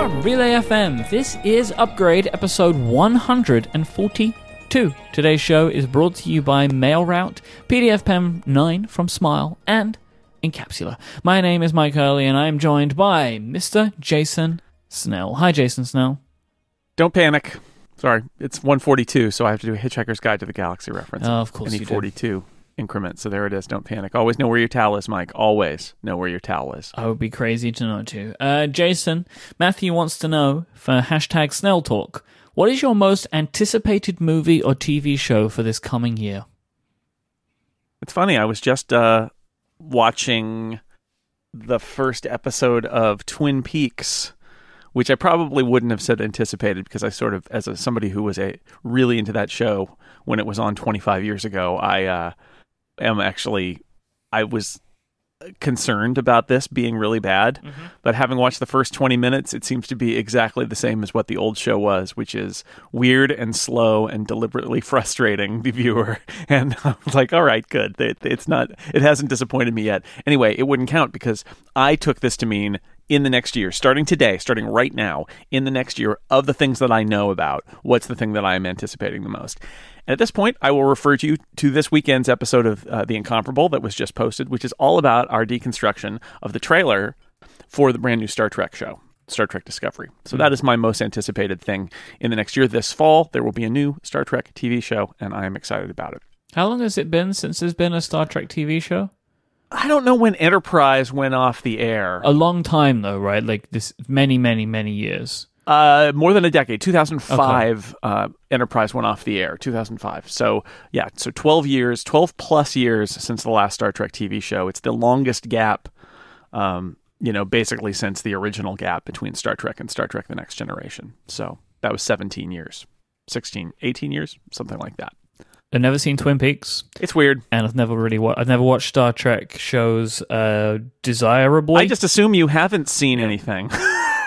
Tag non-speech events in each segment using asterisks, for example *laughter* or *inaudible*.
From Relay FM, this is Upgrade episode 142. Today's show is brought to you by MailRoute, PDFpen 9 from Smile, and Incapsula. My name is Myke Hurley, and I am joined by Mr. Jason Snell. Hi, Jason Snell. Don't panic. Sorry, it's 142, so I have to do a Hitchhiker's Guide to the Galaxy reference. Oh, of course I need you do. 42 increments, so there it is. Don't panic. Always know where your towel is, Myke. Always know where your towel is. I would be crazy to not too. Uh, Jason, Matthew wants to know for hashtag Snell Talk, what is your most anticipated movie or TV show for this coming year? It's funny. I was just uh, watching the first episode of Twin Peaks, which I probably wouldn't have said anticipated because I sort of, as a, somebody who was a really into that show when it was on 25 years ago, I uh, am actually, I was concerned about this being really bad. Mm-hmm. But having watched the first 20 minutes, it seems to be exactly the same as what the old show was, which is weird and slow and deliberately *laughs* frustrating the viewer. *laughs* And I was like, all right, good. It, it's not, it hasn't disappointed me yet. Anyway, it wouldn't count because I took this to mean in the next year, starting today, starting right now, in the next year, of the things that I know about, what's the thing that I am anticipating the most? And at this point, I will refer to you to this weekend's episode of uh, The Incomparable that was just posted, which is all about our deconstruction of the trailer for the brand new Star Trek show. Star Trek Discovery. So that is my most anticipated thing in the next year. This fall, there will be a new Star Trek TV show, and I am excited about it. How long has it been since there's been a Star Trek TV show? I don't know when Enterprise went off the air. A long time though, right? Like this many, many, many years. Uh, more than a decade. 2005, uh, Enterprise went off the air. 2005. So yeah, so 12 years, 12 plus years since the last Star Trek TV show. It's the longest gap, um, you know, basically since the original gap between Star Trek and Star Trek: The Next Generation. So that was 17 years, 16, 18 years, something like that. I've never seen Twin Peaks, It's weird. and I've never really wa- I've never watched Star Trek shows uh, desirably. I just assume you haven't seen anything. *laughs*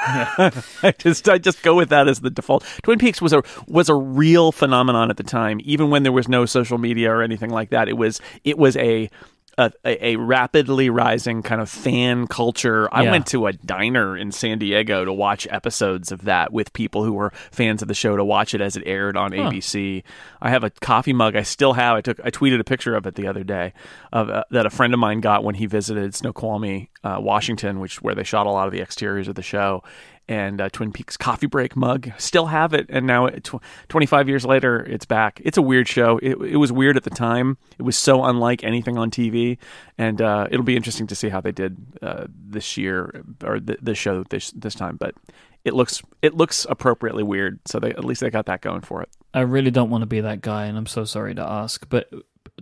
I *laughs* just I just go with that as the default. Twin Peaks was a was a real phenomenon at the time, even when there was no social media or anything like that. It was it was a a, a rapidly rising kind of fan culture. I Yeah. went to a diner in San Diego to watch episodes of that with people who were fans of the show to watch it as it aired on ABC. I have a coffee mug I still have. I took I tweeted a picture of it the other day of uh, that a friend of mine got when he visited Snoqualmie, uh, Washington, which where they shot a lot of the exteriors of the show. And uh, Twin Peaks coffee break mug, still have it, and now it, tw- 25 years later, it's back. It's a weird show. It, it was weird at the time. It was so unlike anything on TV, and uh, it'll be interesting to see how they did uh, this year or th- this show this this time. But it looks it looks appropriately weird, so they at least they got that going for it. I really don't want to be that guy, and I'm so sorry to ask. But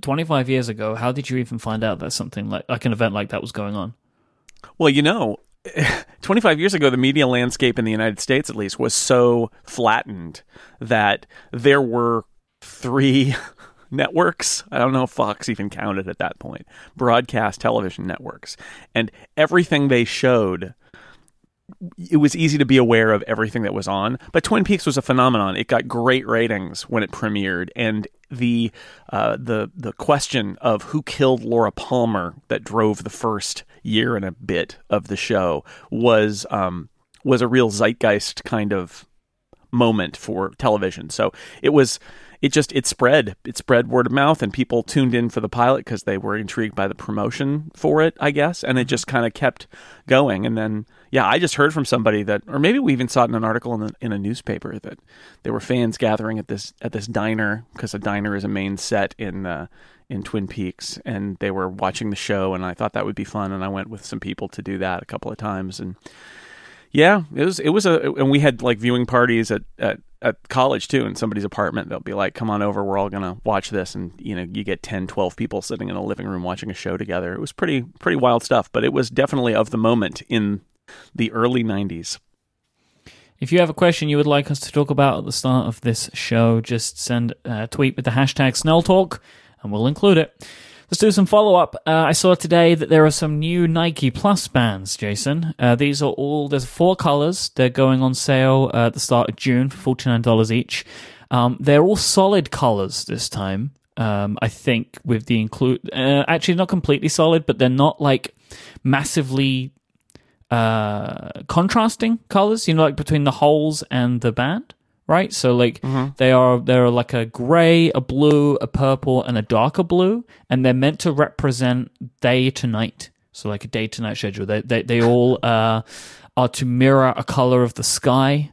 25 years ago, how did you even find out that something like like an event like that was going on? Well, you know, *laughs* 25 years ago, the media landscape in the United States, at least, was so flattened that there were three *laughs* networks. I don't know if Fox even counted at that point, broadcast television networks. And everything they showed it was easy to be aware of everything that was on. But Twin Peaks was a phenomenon. It got great ratings when it premiered, and the uh, the the question of who killed Laura Palmer that drove the first year and a bit of the show was um, was a real zeitgeist kind of moment for television. So it was it just it spread. It spread word of mouth and people tuned in for the pilot because they were intrigued by the promotion for it i guess. And it just kind of kept going. And then yeah i just heard from somebody that or maybe we even saw it in an article in a, in a newspaper that there were fans gathering at this at this diner because a diner is a main set in uh, in Twin Peaks, and they were watching the show, and I thought that would be fun, and I went with some people to do that a couple of times, and yeah, it was it was a and we had like viewing parties at at, at college too in somebody's apartment. They'll be like, "Come on over, we're all going to watch this." And you know, you get 10, 12 people sitting in a living room watching a show together. It was pretty pretty wild stuff, but it was definitely of the moment in the early 90s. If you have a question you would like us to talk about at the start of this show, just send a tweet with the hashtag SnellTalk and we'll include it. Let's do some follow up. Uh, I saw today that there are some new Nike Plus bands, Jason. Uh, these are all, there's four colors. They're going on sale uh, at the start of June for $49 each. Um, they're all solid colors this time. Um, I think with the include, uh, actually not completely solid, but they're not like massively uh, contrasting colors, you know, like between the holes and the band, right? So like they are they're like a gray, a blue, a purple, and a darker blue, and they're meant to represent day to night. So like a day to night schedule. They they they all uh, are to mirror a color of the sky.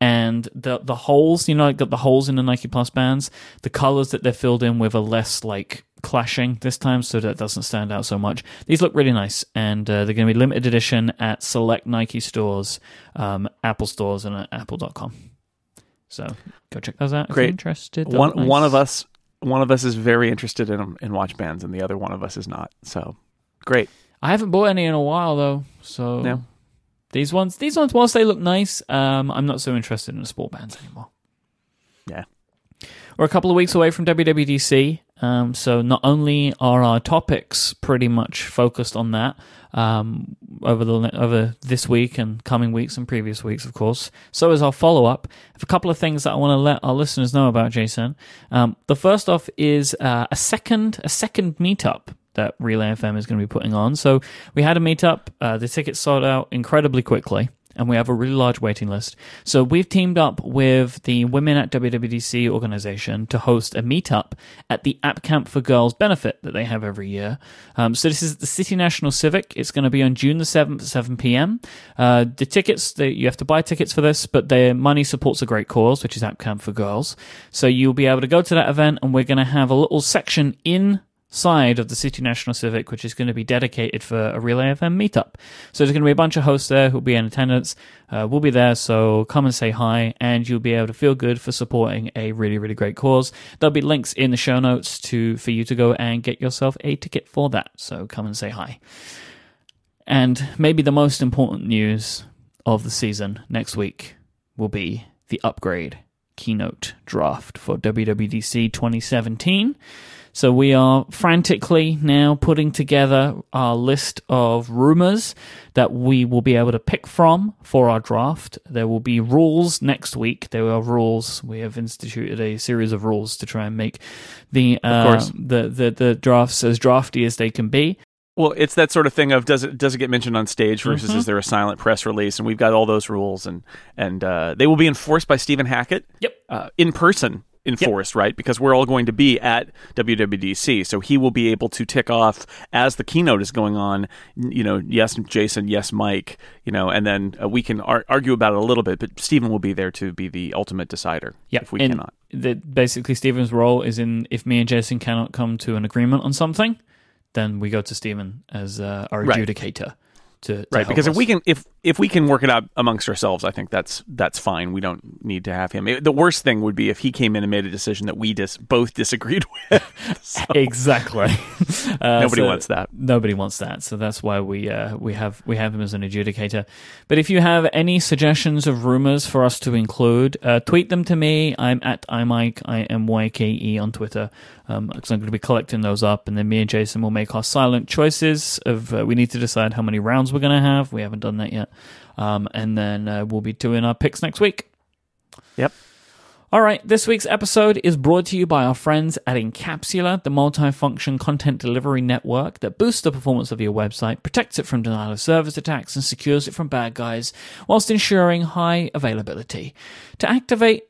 And the the holes, you know, like the, the holes in the Nike Plus bands, the colors that they're filled in with are less like clashing this time, so that doesn't stand out so much. These look really nice, and uh, they're going to be limited edition at select Nike stores, um, Apple stores, and at apple.com. So go check those out if Great. you're interested. One one of us one of us is very interested in in watch bands, and the other one of us is not. So great. I haven't bought any in a while though, so No. these ones, these ones, whilst they look nice, um, I'm not so interested in the sport bands anymore. Yeah. We're a couple of weeks away from WWDC, um, so not only are our topics pretty much focused on that um, over the over this week and coming weeks and previous weeks, of course. So is our follow up. A couple of things that I want to let our listeners know about, Jason. Um, the first off is uh, a second a second meetup that Relay FM is going to be putting on. So we had a meetup. Uh, the tickets sold out incredibly quickly, and we have a really large waiting list. So we've teamed up with the Women at WWDC organization to host a meetup at the App Camp for Girls benefit that they have every year. Um, so this is the City National Civic. It's going to be on June the 7th at 7 p.m. Uh, the tickets, the, you have to buy tickets for this, but their money supports a great cause, which is App Camp for Girls. So you'll be able to go to that event, and we're going to have a little section in side of the City National Civic, which is going to be dedicated for a Relay FM meetup. So there's going to be a bunch of hosts there who'll be in attendance. Uh, we'll be there, so come and say hi, and you'll be able to feel good for supporting a really, really great cause. There'll be links in the show notes to for you to go and get yourself a ticket for that. So come and say hi. And maybe the most important news of the season next week will be the upgrade keynote draft for WWDC 2017. So we are frantically now putting together our list of rumors that we will be able to pick from for our draft. There will be rules next week. There are rules. We have instituted a series of rules to try and make the uh, the, the the drafts as drafty as they can be. Well, it's that sort of thing of does it does it get mentioned on stage versus Mm-hmm. is there a silent press release? And we've got all those rules, and and uh, they will be enforced by Stephen Hackett. Yep. uh, in person enforced, right? Because we're all going to be at WWDC, so he will be able to tick off as the keynote is going on. You know, yes, Jason, yes, Myke. You know, and then uh, we can ar- argue about it a little bit, but Stephen will be there to be the ultimate decider. Yeah, if we and cannot. The, basically, Stephen's role is in if me and Jason cannot come to an agreement on something, then we go to Stephen as uh, our Right. adjudicator. To, to Right, because if we can if if we can work it out amongst ourselves, I think that's that's fine. We don't need to have him. It- the worst thing would be if he came in and made a decision that we dis- both disagreed *laughs* with. So, exactly. *laughs* Uh, Nobody so wants that. Nobody wants that. So that's why we uh, we have we have him as an adjudicator. But if you have any suggestions of rumors for us to include, uh, tweet them to me. I'm at imyke i m y k e on Twitter. Um, because I'm going to be collecting those up, and then me and Jason will make our silent choices. Of uh, we need to decide how many rounds we're going to have. We haven't done that yet. Um, and then uh, we'll be doing our picks next week. Yep. All right, this week's episode is brought to you by our friends at Incapsula, the multi-function content delivery network that boosts the performance of your website, protects it from denial of service attacks, and secures it from bad guys, whilst ensuring high availability. To activate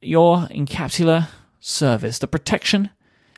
your Incapsula service, the protection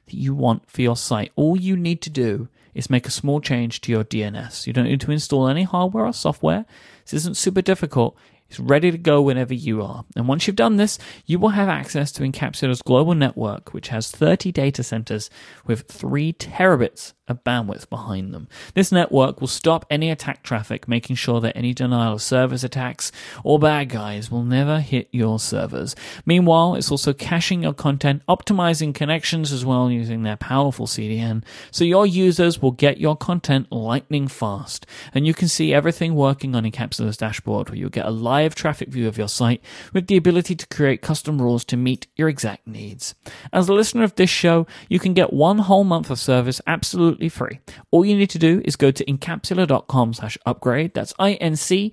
that you want for your site, all you need to do is make a small change to your DNS. You don't need to install any hardware or software. This isn't super difficult. It's ready to go whenever you are. And once you've done this, you will have access to Incapsula's global network, which has 30 data centers with 3 terabits of bandwidth behind them. This network will stop any attack traffic, making sure that any denial of service attacks or bad guys will never hit your servers. Meanwhile, it's also caching your content, optimizing connections as well using their powerful CDN, so your users will get your content lightning fast. And you can see everything working on Incapsula's dashboard, where you'll get a live traffic view of your site with the ability to create custom rules to meet your exact needs. As a listener of this show, you can get one whole month of service absolutely free. All you need to do is go to incapsula.com slash upgrade. That's I-N-C-A-P-S-U-L-A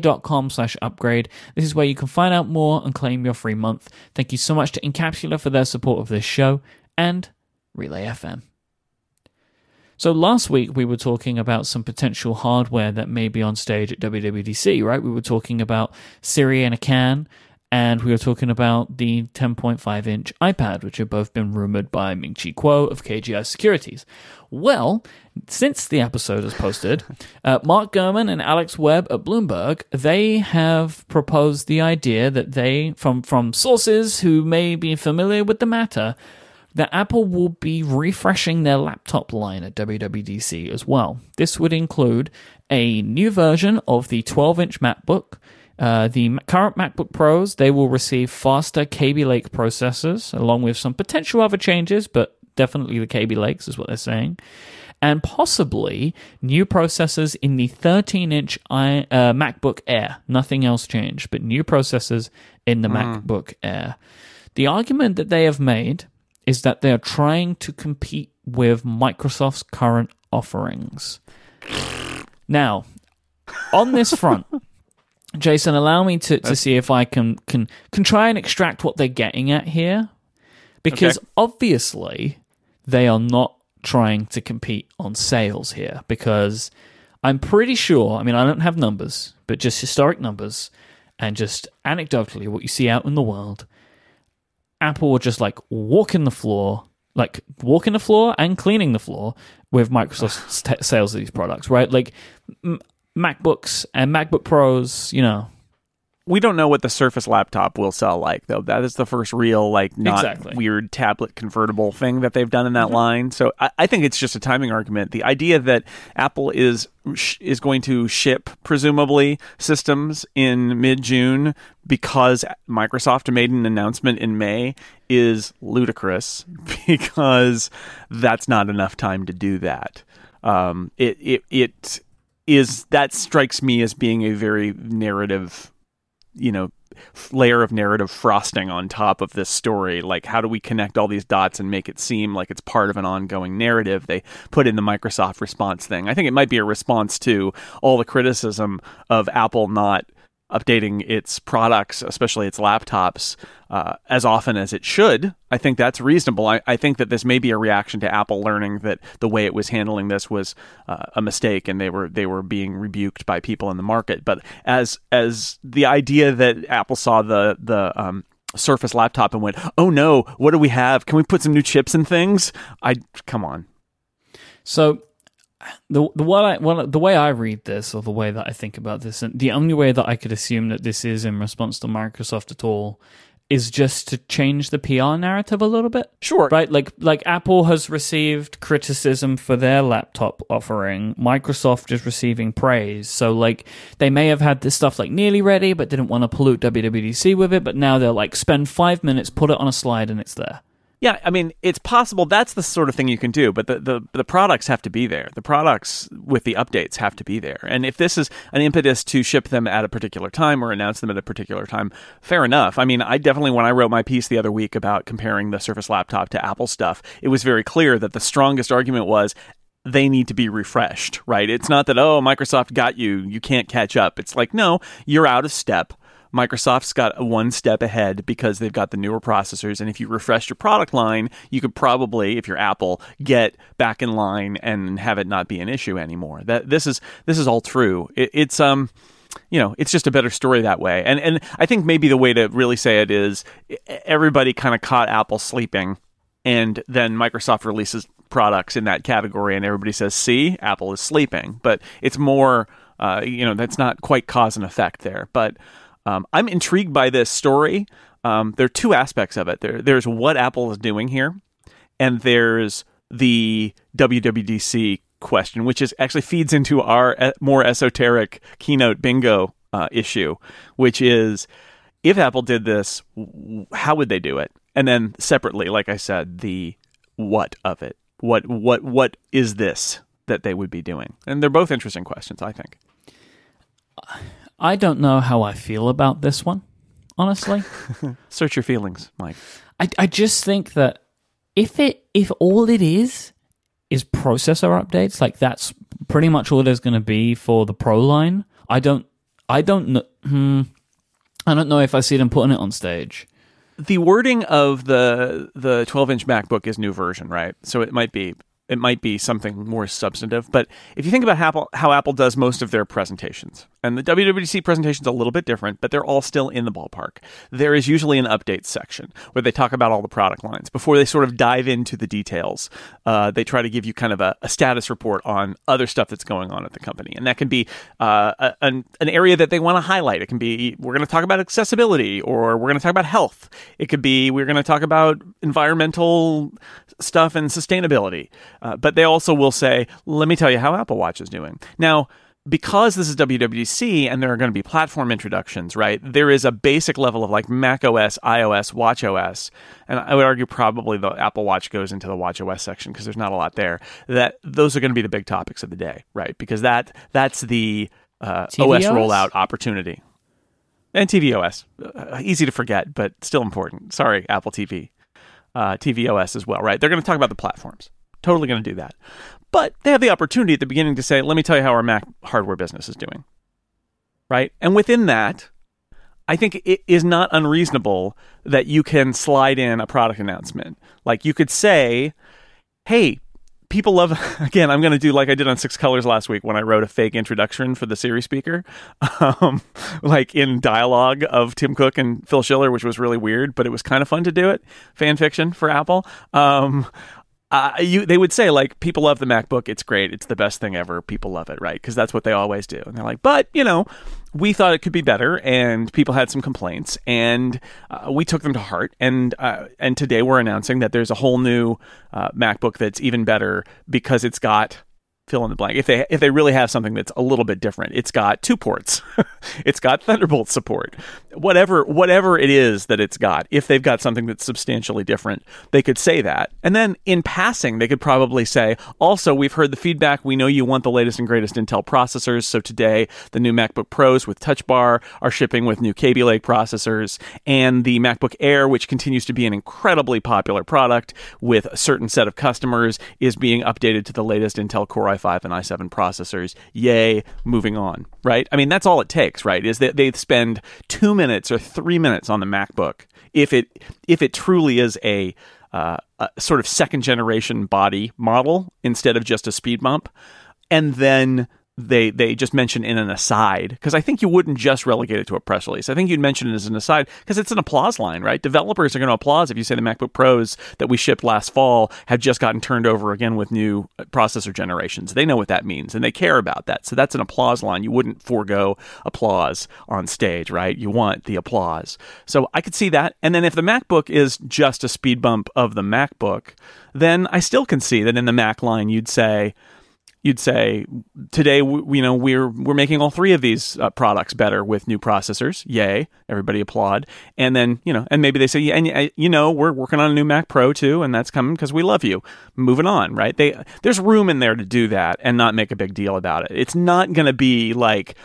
dot com slash upgrade. This is where you can find out more and claim your free month. Thank you so much to Incapsula for their support of this show and Relay FM. So last week we were talking about some potential hardware that may be on stage at WWDC, right? We were talking about Siri in a can, and we were talking about the 10.5 inch iPad, which have both been rumored by Ming Chi Kuo of KGI Securities. Well, since the episode is posted, *laughs* uh, Mark Gurman and Alex Webb at Bloomberg they have proposed the idea that they, from from sources who may be familiar with the matter, that Apple will be refreshing their laptop line at WWDC as well. This would include a new version of the 12 inch MacBook. Uh, the current MacBook Pros they will receive faster Kaby Lake processors, along with some potential other changes, but definitely the Kaby Lakes is what they're saying and possibly new processors in the 13 inch uh, MacBook Air. Nothing else changed, but new processors in the mm. MacBook Air. The argument that they have made is that they are trying to compete with Microsoft's current offerings. Now, on this front, *laughs* Jason, allow me to, to see if I can, can can try and extract what they're getting at here. Because okay. obviously they are not trying to compete on sales here because I'm pretty sure, I mean, I don't have numbers, but just historic numbers and just anecdotally what you see out in the world, Apple will just like walk in the floor, like walking the floor and cleaning the floor with Microsoft's *sighs* t- sales of these products, right? Like M- MacBooks and MacBook Pros, you know, we don't know what the Surface laptop will sell like, though. That is the first real, like, not exactly. weird tablet convertible thing that they've done in that mm-hmm. line. So I, I, think it's just a timing argument. The idea that Apple is is going to ship presumably systems in mid June because Microsoft made an announcement in May is ludicrous *laughs* because that's not enough time to do that. Um, it it it is that strikes me as being a very narrative you know layer of narrative frosting on top of this story. Like how do we connect all these dots and make it seem like it's part of an ongoing narrative? They put in the microsoft response thing. I think it might be a response to all the criticism of apple not updating its products, especially its laptops, uh, as often as it should. I think that's reasonable. I, I, think that this may be a reaction to Apple learning that the way it was handling this was uh, a mistake, and they were they were being rebuked by people in the market. But as as the idea that Apple saw the the um, Surface laptop and went, "Oh no, what do we have? Can we put some new chips and things?" I come on. So the the what I what, the way I read this or the way that I think about this, and the only way that I could assume that this is in response to Microsoft at all is just to change the PR narrative a little bit. Sure. Right? Like like Apple has received criticism for their laptop offering. Microsoft is receiving praise. So like they may have had this stuff like nearly ready but didn't want to pollute WWDC with it, but now they'll like spend 5 minutes, put it on a slide and it's there. Yeah, I mean, it's possible. That's the sort of thing you can do, but the, the, the products have to be there. The products with the updates have to be there. And if this is an impetus to ship them at a particular time or announce them at a particular time, fair enough. I mean, I definitely, when I wrote my piece the other week about comparing the Surface laptop to Apple stuff, it was very clear that the strongest argument was they need to be refreshed, right? It's not that, oh, Microsoft got you, you can't catch up. It's like, no, you're out of step Microsoft's got one step ahead because they've got the newer processors. And if you refresh your product line, you could probably, if you're Apple, get back in line and have it not be an issue anymore. That this is this is all true. It, it's um you know, it's just a better story that way. And and I think maybe the way to really say it is everybody kind of caught Apple sleeping and then Microsoft releases products in that category and everybody says, "See, Apple is sleeping." But it's more uh, you know, that's not quite cause and effect there. But um, I'm intrigued by this story. Um, there are two aspects of it. There, there's what Apple is doing here, and there's the WWDC question, which is actually feeds into our more esoteric keynote bingo uh, issue, which is if Apple did this, how would they do it? And then separately, like I said, the what of it. What what what is this that they would be doing? And they're both interesting questions, I think. I don't know how I feel about this one, honestly. *laughs* Search your feelings, Myke. I, I just think that if it if all it is is processor updates, like that's pretty much all there's going to be for the Pro line. I don't I don't know. Hmm, I don't know if I see them putting it on stage. The wording of the the 12 inch MacBook is new version, right? So it might be it might be something more substantive. But if you think about how Apple, how Apple does most of their presentations, and the WWDC presentation is a little bit different, but they're all still in the ballpark. There is usually an update section where they talk about all the product lines before they sort of dive into the details. Uh, they try to give you kind of a, a, status report on other stuff that's going on at the company, and that can be uh, an, an area that they want to highlight. It can be we're going to talk about accessibility, or we're going to talk about health. It could be we're going to talk about environmental stuff and sustainability. Uh, but they also will say, let me tell you how Apple Watch is doing. Now, because this is WWDC and there are going to be platform introductions, right? There is a basic level of like Mac OS, iOS, Watch OS, and I would argue probably the Apple Watch goes into the Watch OS section because there's not a lot there. That those are going to be the big topics of the day, right? Because that that's the uh, OS rollout opportunity. And tvOS, uh, easy to forget, but still important. Sorry, Apple TV, uh, tvOS as well, right? They're going to talk about the platforms. Totally going to do that. But they have the opportunity at the beginning to say, let me tell you how our Mac hardware business is doing. Right? And within that, I think it is not unreasonable that you can slide in a product announcement. Like you could say, hey, people love *laughs* again i'm going to do like i did on six colors last week when i wrote a fake introduction for the siri speaker *laughs* um, like in dialogue of tim cook and phil schiller which was really weird but it was kind of fun to do it fan fiction for apple um, uh, you they would say like people love the MacBook, it's great, it's the best thing ever. People love it, right? Because that's what they always do. And they're like, but you know, we thought it could be better, and people had some complaints, and uh, we took them to heart. And uh, and today we're announcing that there's a whole new uh, MacBook that's even better because it's got fill in the blank. If they if they really have something that's a little bit different, it's got two ports. *laughs* it's got Thunderbolt support. Whatever whatever it is that it's got, if they've got something that's substantially different, they could say that. And then in passing, they could probably say, also we've heard the feedback. We know you want the latest and greatest Intel processors, so today the new MacBook Pros with Touch Bar are shipping with new Kaby Lake processors, and the MacBook Air, which continues to be an incredibly popular product with a certain set of customers, is being updated to the latest Intel Core i5 and i7 processors. Yay, moving on, right? I mean, that's all it takes, right? Is that they spend 2 minutes or 3 minutes on the MacBook if it if it truly is a uh, a sort of second generation body model instead of just a speed bump. And then they they just mention in an aside because I think you wouldn't just relegate it to a press release. I think you'd mention it as an aside because it's an applause line, right? Developers are going to applaud if you say the MacBook Pros that we shipped last fall have just gotten turned over again with new uh, processor generations. They know what that means and they care about that. So that's an applause line. You wouldn't forego applause on stage, right? You want the applause. So I could see that. And then if the MacBook is just a speed bump of the MacBook, then I still can see that in the Mac line you'd say you'd say today you know we're we're making all three of these uh, products better with new processors. Yay. Everybody applaud. And then you know and maybe they say yeah and uh, you know we're working on a new mac pro too and that's coming because we love you. Moving on right? They there's room in there to do that and not make a big deal about it. It's not going to be like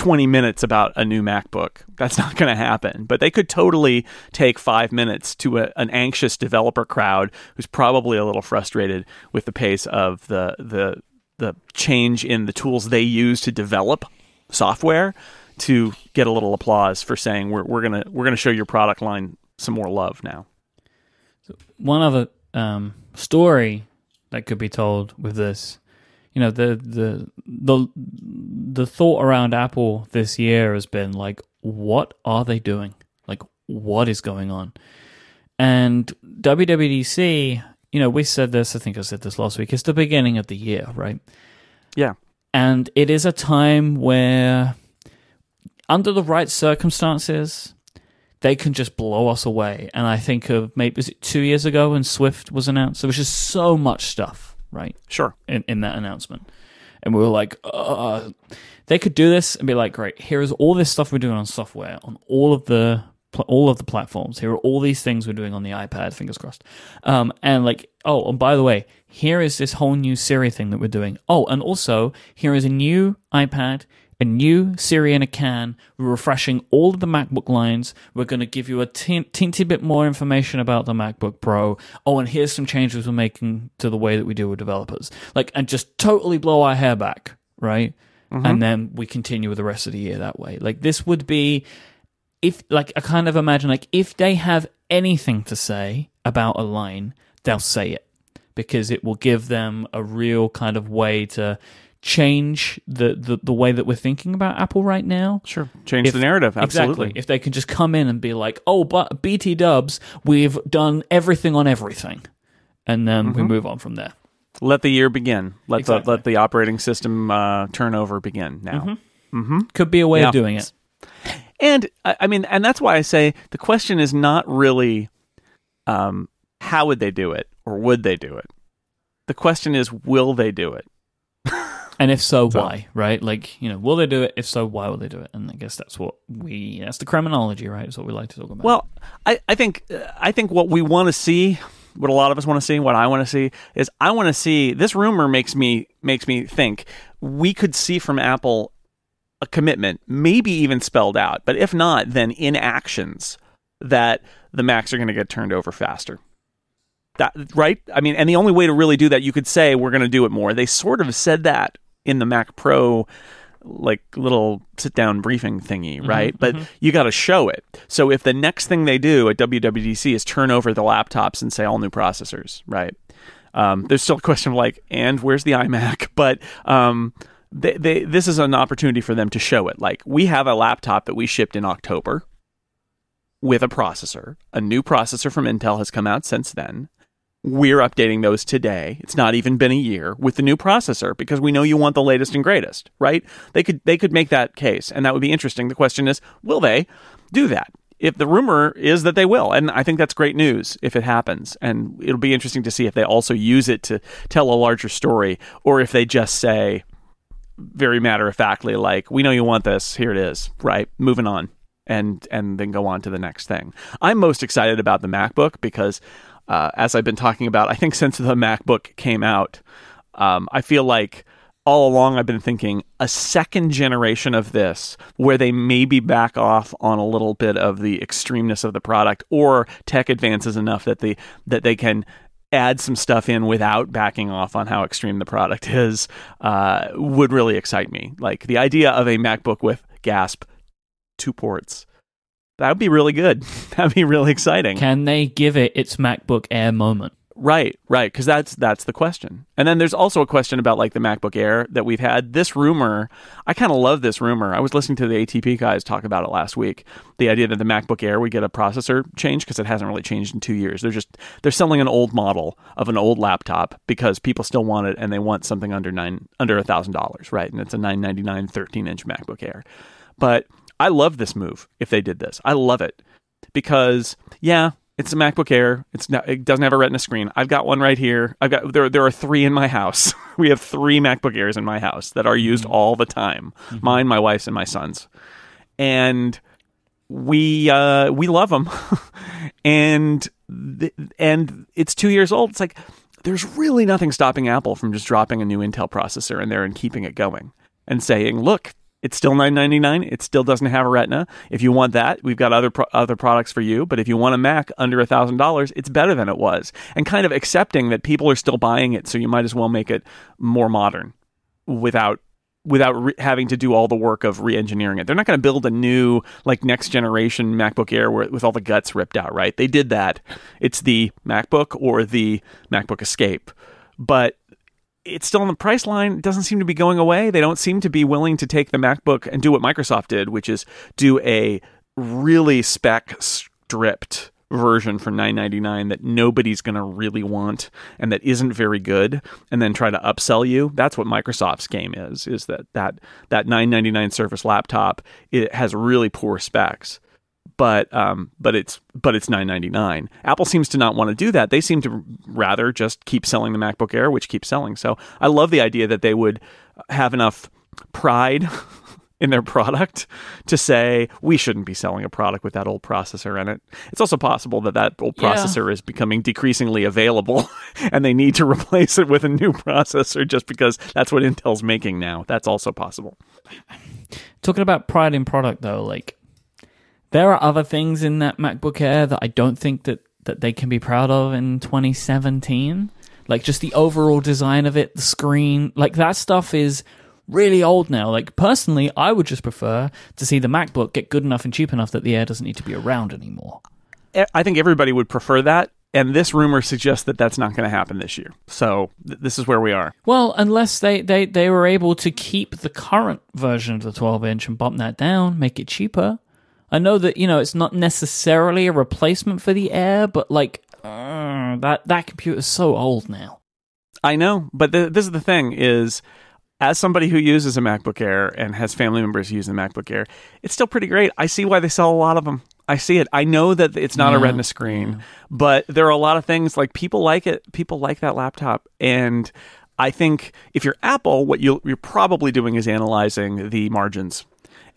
20 minutes about a new MacBook. That's not going to happen. But they could totally take five minutes to a, an anxious developer crowd who's probably a little frustrated with the pace of the the the change in the tools they use to develop software to get a little applause for saying we're we're gonna we're gonna show your product line some more love now. One other um, story that could be told with this you know the the the the thought around Apple this year has been like, what are they doing? Like, what is going on? And WWDC, you know, we said this. I think I said this last week. It's the beginning of the year, right? Yeah, and it is a time where, under the right circumstances, they can just blow us away. And I think of maybe was it two years ago when Swift was announced. There was just so much stuff right? Sure. In, in that announcement. And we were like, uh, they could do this and be like, great, here's all this stuff we're doing on software, on all of the all of the platforms. Here are all these things we're doing on the iPad, fingers crossed. Um, and like, oh, and by the way, here is this whole new Siri thing that we're doing. Oh, and also, here is a new iPad a new Siri in a can. We're refreshing all of the MacBook lines. We're going to give you a teensy bit more information about the MacBook Pro. Oh, and here's some changes we're making to the way that we deal with developers. Like, and just totally blow our hair back, right? Mm-hmm. And then we continue with the rest of the year that way. Like, this would be, if, like, I kind of imagine, like, if they have anything to say about a line, they'll say it because it will give them a real kind of way to change the, the, the way that we're thinking about Apple right now. Sure. Change If- the narrative. Absolutely. Exactly. If they can just come in and be like, "Oh, but BT Dubs, we've done everything on everything," and then Mm-hmm. we move on from there. Let the year begin. Let Exactly. the let the operating system uh, turnover begin now. Could be a way Yeah. of doing it. And I I mean, and that's why I say the question is not really um, how would they do it or would they do it. The question is, will they do it? And if so, So- why? Right? Like, you know, will they do it? If so, why will they do it? And I guess that's what we that's the Kremlinology, right? Is what we like to talk about. Well, I, I think uh, I think what we want to see, what a lot of us want to see, what I want to see is I want to see this rumor makes me makes me think we could see from Apple a commitment, maybe even spelled out, but if not, then in actions that the Macs are going to get turned over faster. That right? I mean, and the only way to really do that, you could say we're going to do it more. They sort of said that in the Mac Pro like little sit down briefing thingy, right? But you got to show it. So if the next thing they do at WWDC is turn over the laptops and say all new processors, right? Um, there's still a question of like, and where's the iMac? *laughs* But um, they, they, this is an opportunity for them to show it. Like we have a laptop that we shipped in October with a processor. A new processor from Intel has come out since then. We're updating those today. It's not even been a year with the new processor because we know you want the latest and greatest, right? They could they could make that case and that would be interesting. The question is, will they do that? If the rumor is that they will, and I think that's great news if it happens, and it'll be interesting to see if they also use it to tell a larger story or if they just say very matter of factly like, we know you want this, here it is, right? Moving on and and then go on to the next thing. I'm most excited about the MacBook because, uh, as I've been talking about, I think since the MacBook came out, um, I feel like all along I've been thinking a second generation of this where they maybe back off on a little bit of the extremeness of the product or tech advances enough that they that they can add some stuff in without backing off on how extreme the product *laughs* is uh, would really excite me. Like the idea of a MacBook with gasp two ports. That would be really good. *laughs* That'd be really exciting. Can they give it its MacBook Air moment? Right, right, because that's that's the question. And then there's also a question about like the MacBook Air that we've had. This rumor, I kind of love this rumor. I was listening to the ATP guys talk about it last week. The idea that the MacBook Air would get a processor change because it hasn't really changed in two years. They're just they're selling an old model of an old laptop because people still want it and they want something under nine under a thousand dollars, right? And it's a 999 13 inch MacBook Air. But I love this move if they did this. I love it because yeah, it's a MacBook Air. It's not, it doesn't have a Retina screen. I've got one right here. I've got there. There are three in my house. *laughs* we have three MacBook Airs in my house that are used all the time. Mine, my wife's, and my son's. And we uh, we love them, *laughs* and th- and it's two years old. It's like there's really nothing stopping Apple from just dropping a new Intel processor in there and keeping it going and saying, look. It's still nine ninety nine. It still doesn't have a Retina. If you want that, we've got other pro- other products for you. But if you want a Mac under a thousand dollars, it's better than it was. And kind of accepting that people are still buying it, so you might as well make it more modern, without without re- having to do all the work of re-engineering it. They're not going to build a new like next generation MacBook Air where, with all the guts ripped out, right? They did that. It's the MacBook or the MacBook Escape, but it's still on the price line. It doesn't seem to be going away. They don't seem to be willing to take the MacBook and do what Microsoft did, which is do a really spec stripped version for 9.99 that nobody's going to really want and that isn't very good and then try to upsell you that's what microsoft's game is is that that that 9.99 surface laptop it has really poor specs but um, but it's but it's nine ninety nine. Apple seems to not want to do that. They seem to rather just keep selling the MacBook Air, which keeps selling. So I love the idea that they would have enough pride *laughs* in their product to say we shouldn't be selling a product with that old processor in it. It's also possible that that old Yeah. processor is becoming decreasingly available, *laughs* and they need to *laughs* replace it with a new processor just because that's what Intel's making now. That's also possible. Talking about pride in product though, like there are other things in that MacBook Air that I don't think that that they can be proud of in 2017. Like just the overall design of it, the screen, like that stuff is really old now. Like personally, I would just prefer to see the MacBook get good enough and cheap enough that the Air doesn't need to be around anymore. Eh, I think everybody would prefer that. and this rumor suggests that that's not going to happen this year. So th- this is where we are. Well, unless they, they, they were able to keep the current version of the 12 inch and bump that down, make it cheaper. I know that you know it's not necessarily a replacement for the Air, but like uh, that that computer's so old now. I know, but this is the thing: is as somebody who uses a MacBook Air and has family members using the MacBook Air, it's still pretty great. I see why they sell a lot of them. I see it. I know that it's not Yeah. a Retina screen, but there are a lot of things like people like it. People like that laptop, and I think if you're Apple, what you'll, you're probably doing is analyzing the margins,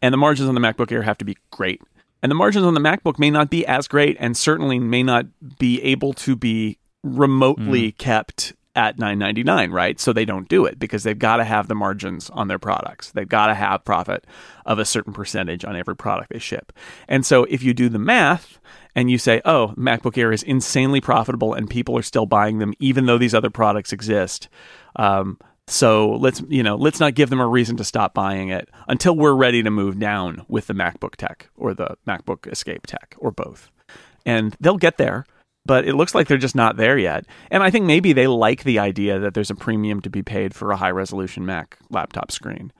and the margins on the MacBook Air have to be great, and the margins on the MacBook may not be as great, and certainly may not be able to be remotely kept at 999 right? So they don't do it because they've got to have the margins on their products. They've got to have profit of a certain percentage on every product they ship. And so if you do the math and you say oh macbook air is insanely profitable and people are still buying them even though these other products exist um, so let's you know let's not give them a reason to stop buying it until we're ready to move down with the macbook tech or the macbook escape tech or both and they'll get there but it looks like they're just not there yet. And I think maybe they like the idea that there's a premium to be paid for a high resolution Mac laptop screen.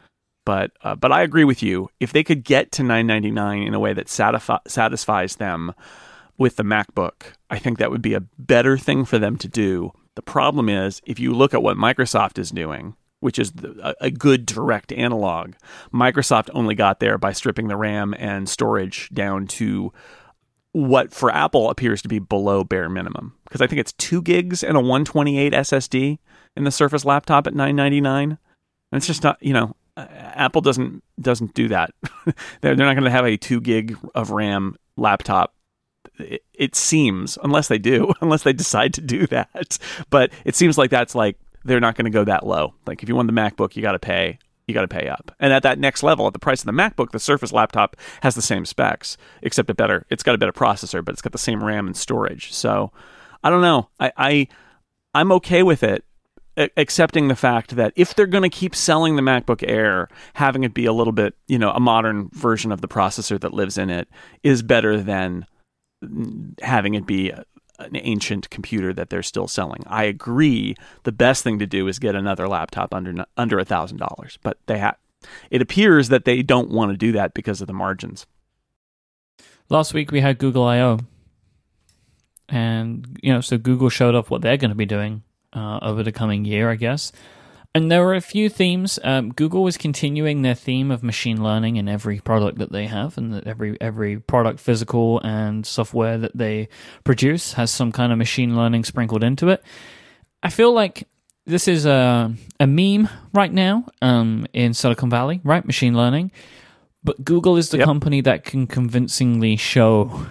But uh, but I agree with you. If they could get to 999 in a way that satisfi- satisfies them with the MacBook, I think that would be a better thing for them to do. The problem is if you look at what Microsoft is doing, which is the, a, good direct analog, Microsoft only got there by stripping the RAM and storage down to what for Apple appears to be below bare minimum because I think it's two gigs and a 128 SSD in the Surface laptop at 999, and it's just not you know Apple doesn't doesn't do that. *laughs* they're they're not going to have a two gig of RAM laptop. It, it seems unless they do, *laughs* unless they decide to do that, but it seems like that's like they're not going to go that low. Like if you want the MacBook, you got to pay you got to pay up. And at that next level, at the price of the MacBook, the Surface laptop has the same specs, except a better. It's got a better processor, but it's got the same RAM and storage. So, I don't know. I, I I'm okay with it, accepting the fact that if they're going to keep selling the MacBook Air, having it be a little bit, you know, a modern version of the processor that lives in it is better than having it be an ancient computer that they're still selling. I agree. The best thing to do is get another laptop under under a thousand dollars, but they have. It appears that they don't want to do that because of the margins. Last week we had Google I/O, and you know, so Google showed off what they're going to be doing uh, over the coming year, I guess. And there were a few themes. Um, Google was continuing their theme of machine learning in every product that they have, and that every every product, physical and software that they produce, has some kind of machine learning sprinkled into it. I feel like this is a a meme right now um, in Silicon Valley, right? Machine learning, but Google is the Yep. company that can convincingly show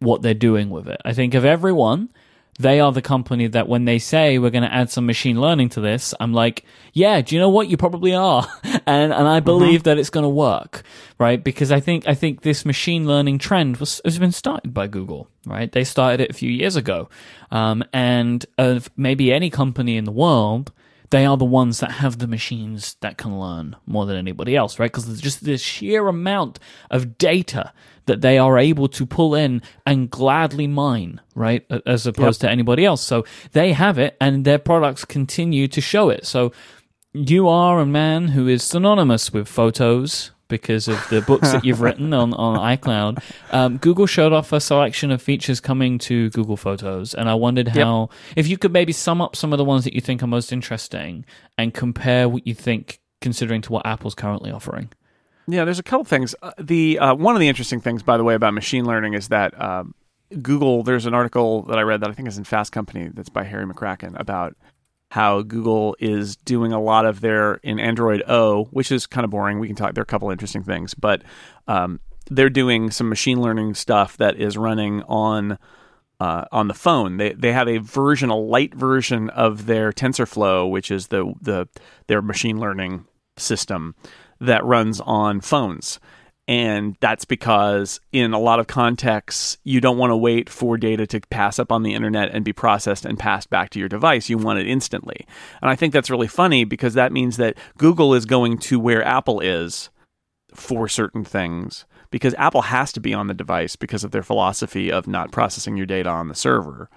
what they're doing with it. I think of everyone, they are the company that when they say we're going to add some machine learning to this, I'm like, yeah, do you know what? You probably are, *laughs* and and I believe that it's going to work, right? Because I think I think this machine learning trend was has been started by Google, right? They started it a few years ago, um, and of maybe any company in the world. They are the ones that have the machines that can learn more than anybody else, right? Because there's just this sheer amount of data that they are able to pull in and gladly mine, right? As opposed to anybody else. So they have it and their products continue to show it. So you are a man who is synonymous with photos because of the books that you've *laughs* written on, on iCloud. Um, Google showed off a selection of features coming to Google Photos, and I wondered how, if you could maybe sum up some of the ones that you think are most interesting and compare what you think considering to what Apple's currently offering. Yeah, there's a couple things. Uh, the uh, one of the interesting things, by the way, about machine learning is that um, Google. There's an article that I read that I think is in Fast Company that's by Harry McCracken about how Google is doing a lot of their in Android O, which is kind of boring. We can talk. There are a couple interesting things, but um, they're doing some machine learning stuff that is running on uh, on the phone. They they have a version, a light version of their TensorFlow, which is the the their machine learning system that runs on phones. And that's because in a lot of contexts, you don't want to wait for data to pass up on the internet and be processed and passed back to your device. You want it instantly. And I think that's really funny because that means that Google is going to where Apple is for certain things because Apple has to be on the device because of their philosophy of not processing your data on the server.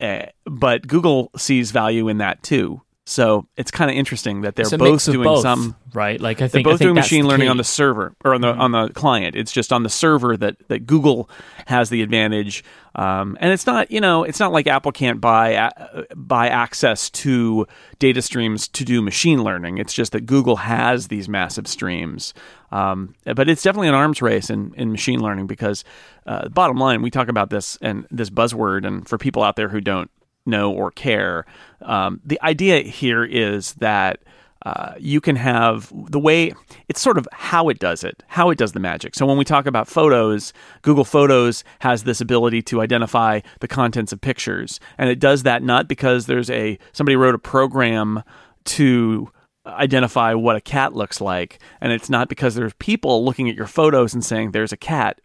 uh, but Google sees value in that too. So it's kind of interesting that they're It's both doing both, some. Right? Like I They're think I both think doing machine learning key. Mm-hmm. on the server or on the on the client. It's just on the server that that Google has the advantage. Um, and it's not you know it's not like Apple can't buy uh, buy access to data streams to do machine learning. It's just that Google has these massive streams. Um, but it's definitely an arms race in, in machine learning because uh, bottom line we talk about this and this buzzword and for people out there who don't know or care. Um, the idea here is that uh, you can have the way it's sort of how it does it, how it does the magic. So when we talk about photos, Google Photos has this ability to identify the contents of pictures, and it does that not because there's a somebody wrote a program to identify what a cat looks like, and it's not because there's people looking at your photos and saying there's a cat.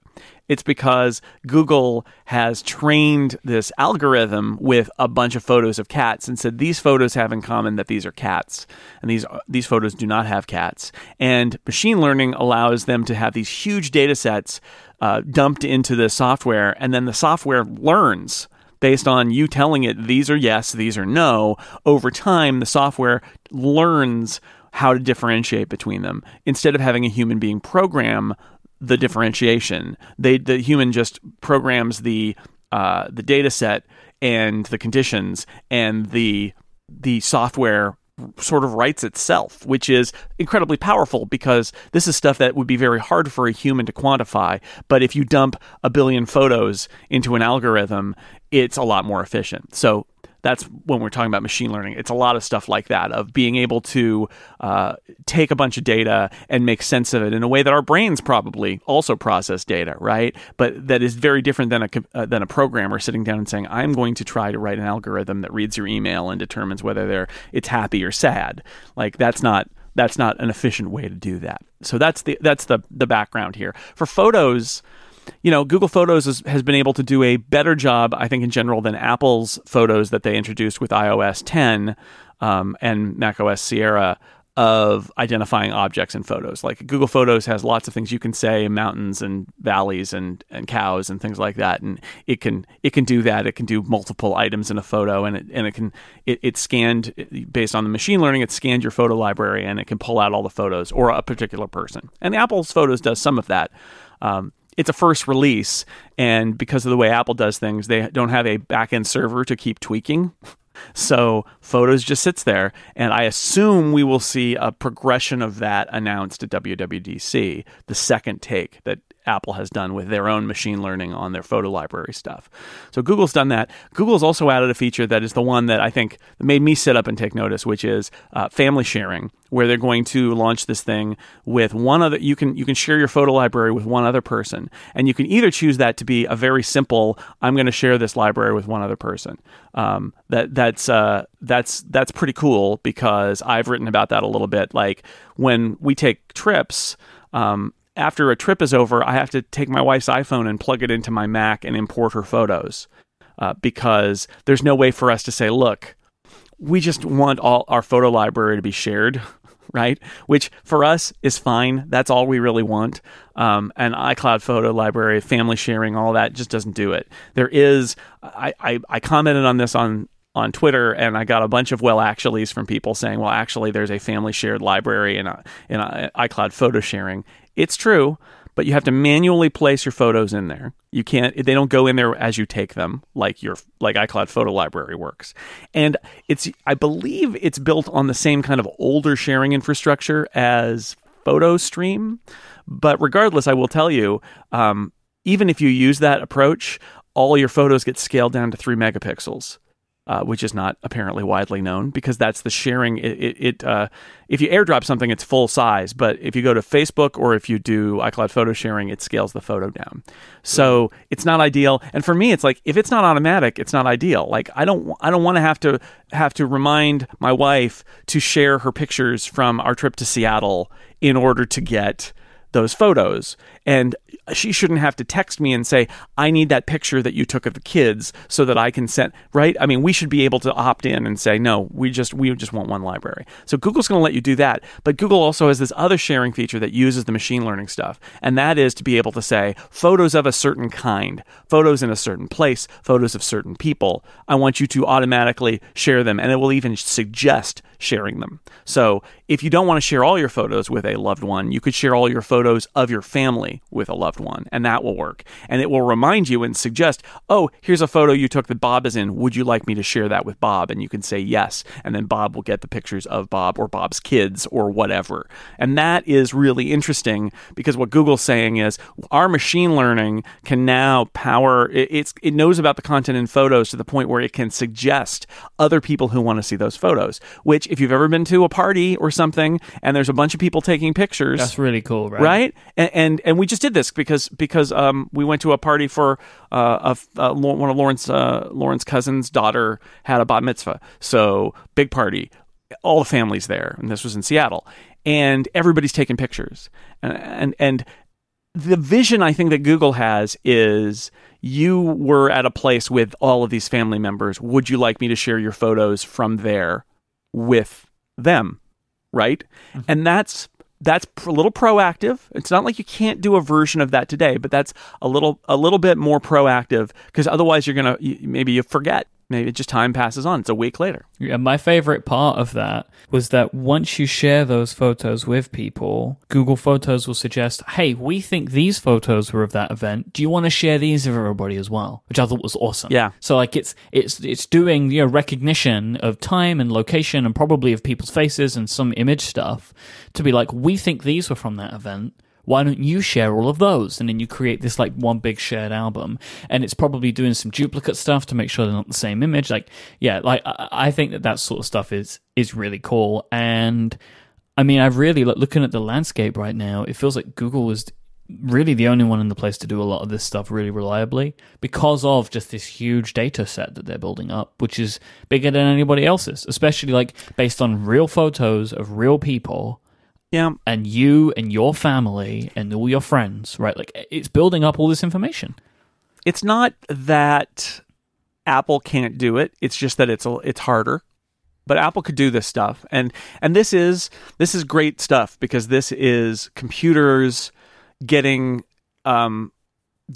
It's because Google has trained this algorithm with a bunch of photos of cats and said these photos have in common that these are cats and these these photos do not have cats. And machine learning allows them to have these huge data sets uh, dumped into the software, and then the software learns based on you telling it these are yes, these are no. Over time, the software learns how to differentiate between them instead of having a human being program the differentiation. They the human just programs the uh, the data set and the conditions, and the the software sort of writes itself, which is incredibly powerful because this is stuff that would be very hard for a human to quantify. But if you dump a billion photos into an algorithm, it's a lot more efficient. So that's when we're talking about machine learning. It's a lot of stuff like that of being able to uh, take a bunch of data and make sense of it in a way that our brains probably also process data, right? But that is very different than a uh, than a programmer sitting down and saying, "I'm going to try to write an algorithm that reads your email and determines whether they're it's happy or sad." Like that's not that's not an efficient way to do that. So that's the that's the the background here for photos you know, Google Photos has, has, been able to do a better job, I think, in general, than Apple's photos that they introduced with iOS 10 um, and macOS Sierra of identifying objects in photos. Like Google Photos has lots of things you can say, mountains and valleys and, and cows and things like that, and it can it can do that. It can do multiple items in a photo, and it and it can it, it scanned based on the machine learning. It scanned your photo library, and it can pull out all the photos or a particular person. And Apple's Photos does some of that. Um, it's a first release, and because of the way Apple does things, they don't have a backend server to keep tweaking. *laughs* So Photos just sits there, and I assume we will see a progression of that announced at WWDC, the second take that Apple has done with their own machine learning on their photo library stuff. So Google's done that. Google's also added a feature that is the one that I think made me sit up and take notice, which is uh, family sharing, where they're going to launch this thing with one other. You can you can share your photo library with one other person, and you can either choose that to be a very simple. I'm going to share this library with one other person. Um, that that's uh, that's that's pretty cool because I've written about that a little bit. Like when we take trips. Um, after a trip is over, I have to take my wife's iPhone and plug it into my Mac and import her photos uh, because there's no way for us to say, look, we just want all our photo library to be shared, *laughs* right? Which for us is fine. That's all we really want. Um, and iCloud photo library, family sharing, all that just doesn't do it. There is, I, I, I commented on this on on Twitter, and I got a bunch of well actuallys from people saying, "Well, actually, there's a family shared library in a, in iCloud photo sharing." It's true, but you have to manually place your photos in there. You can't; they don't go in there as you take them, like your like iCloud photo library works. And it's, I believe, it's built on the same kind of older sharing infrastructure as PhotoStream. But regardless, I will tell you, um, even if you use that approach, all your photos get scaled down to three megapixels uh, which is not apparently widely known because that's the sharing. It, it, it uh, if you airdrop something, it's full size, but if you go to Facebook or if you do iCloud photo sharing, it scales the photo down. So it's not ideal. And for me, it's like if it's not automatic, it's not ideal. Like I don't I don't want to have to have to remind my wife to share her pictures from our trip to Seattle in order to get those photos. And she shouldn't have to text me and say, I need that picture that you took of the kids so that I can send, right? I mean, we should be able to opt in and say, no, we just, we just want one library. So Google's going to let you do that. But Google also has this other sharing feature that uses the machine learning stuff. And that is to be able to say, photos of a certain kind, photos in a certain place, photos of certain people. I want you to automatically share them. And it will even suggest sharing them. So if you don't want to share all your photos with a loved one, you could share all your photos of your family with a loved one, and that will work. And it will remind you and suggest, oh, here's a photo you took that Bob is in. Would you like me to share that with Bob? And you can say yes. And then Bob will get the pictures of Bob or Bob's kids or whatever. And that is really interesting because what Google's saying is our machine learning can now power, it, it's, it knows about the content in photos to the point where it can suggest other people who want to see those photos, which if you've ever been to a party or something and there's a bunch of people taking pictures. That's really cool, right? Right, and, and and, we just did this because because um, we went to a party for uh, a, uh, one of Lauren's uh, Lauren's cousin's daughter had a bat mitzvah, so big party, all the families there, and this was in Seattle, and everybody's taking pictures, and and, and the vision I think that Google has is you were at a place with all of these family members. Would you like me to share your photos from there with them? Right. Mm-hmm. And that's that's a little proactive. It's not like you can't do a version of that today, but that's a little a little bit more proactive because otherwise you're gonna maybe you forget maybe just time passes on. It's a week later. Yeah, my favorite part of that was that once you share those photos with people, Google Photos will suggest, "Hey, we think these photos were of that event. Do you want to share these with everybody as well?" Which I thought was awesome. Yeah. So like it's it's it's doing you know recognition of time and location and probably of people's faces and some image stuff to be like, "We think these were from that event." Why don't you share all of those? And then you create this like one big shared album. And it's probably doing some duplicate stuff to make sure they're not the same image. Like, yeah, like I, think that that sort of stuff is, is really cool. And I mean, I've really, like, looking at the landscape right now, it feels like Google is really the only one in the place to do a lot of this stuff really reliably because of just this huge data set that they're building up, which is bigger than anybody else's, especially like based on real photos of real people yeah. And you and your family and all your friends, right? Like it's building up all this information. It's not that Apple can't do it. It's just that it's a, it's harder. But Apple could do this stuff. And and this is this is great stuff because this is computers getting um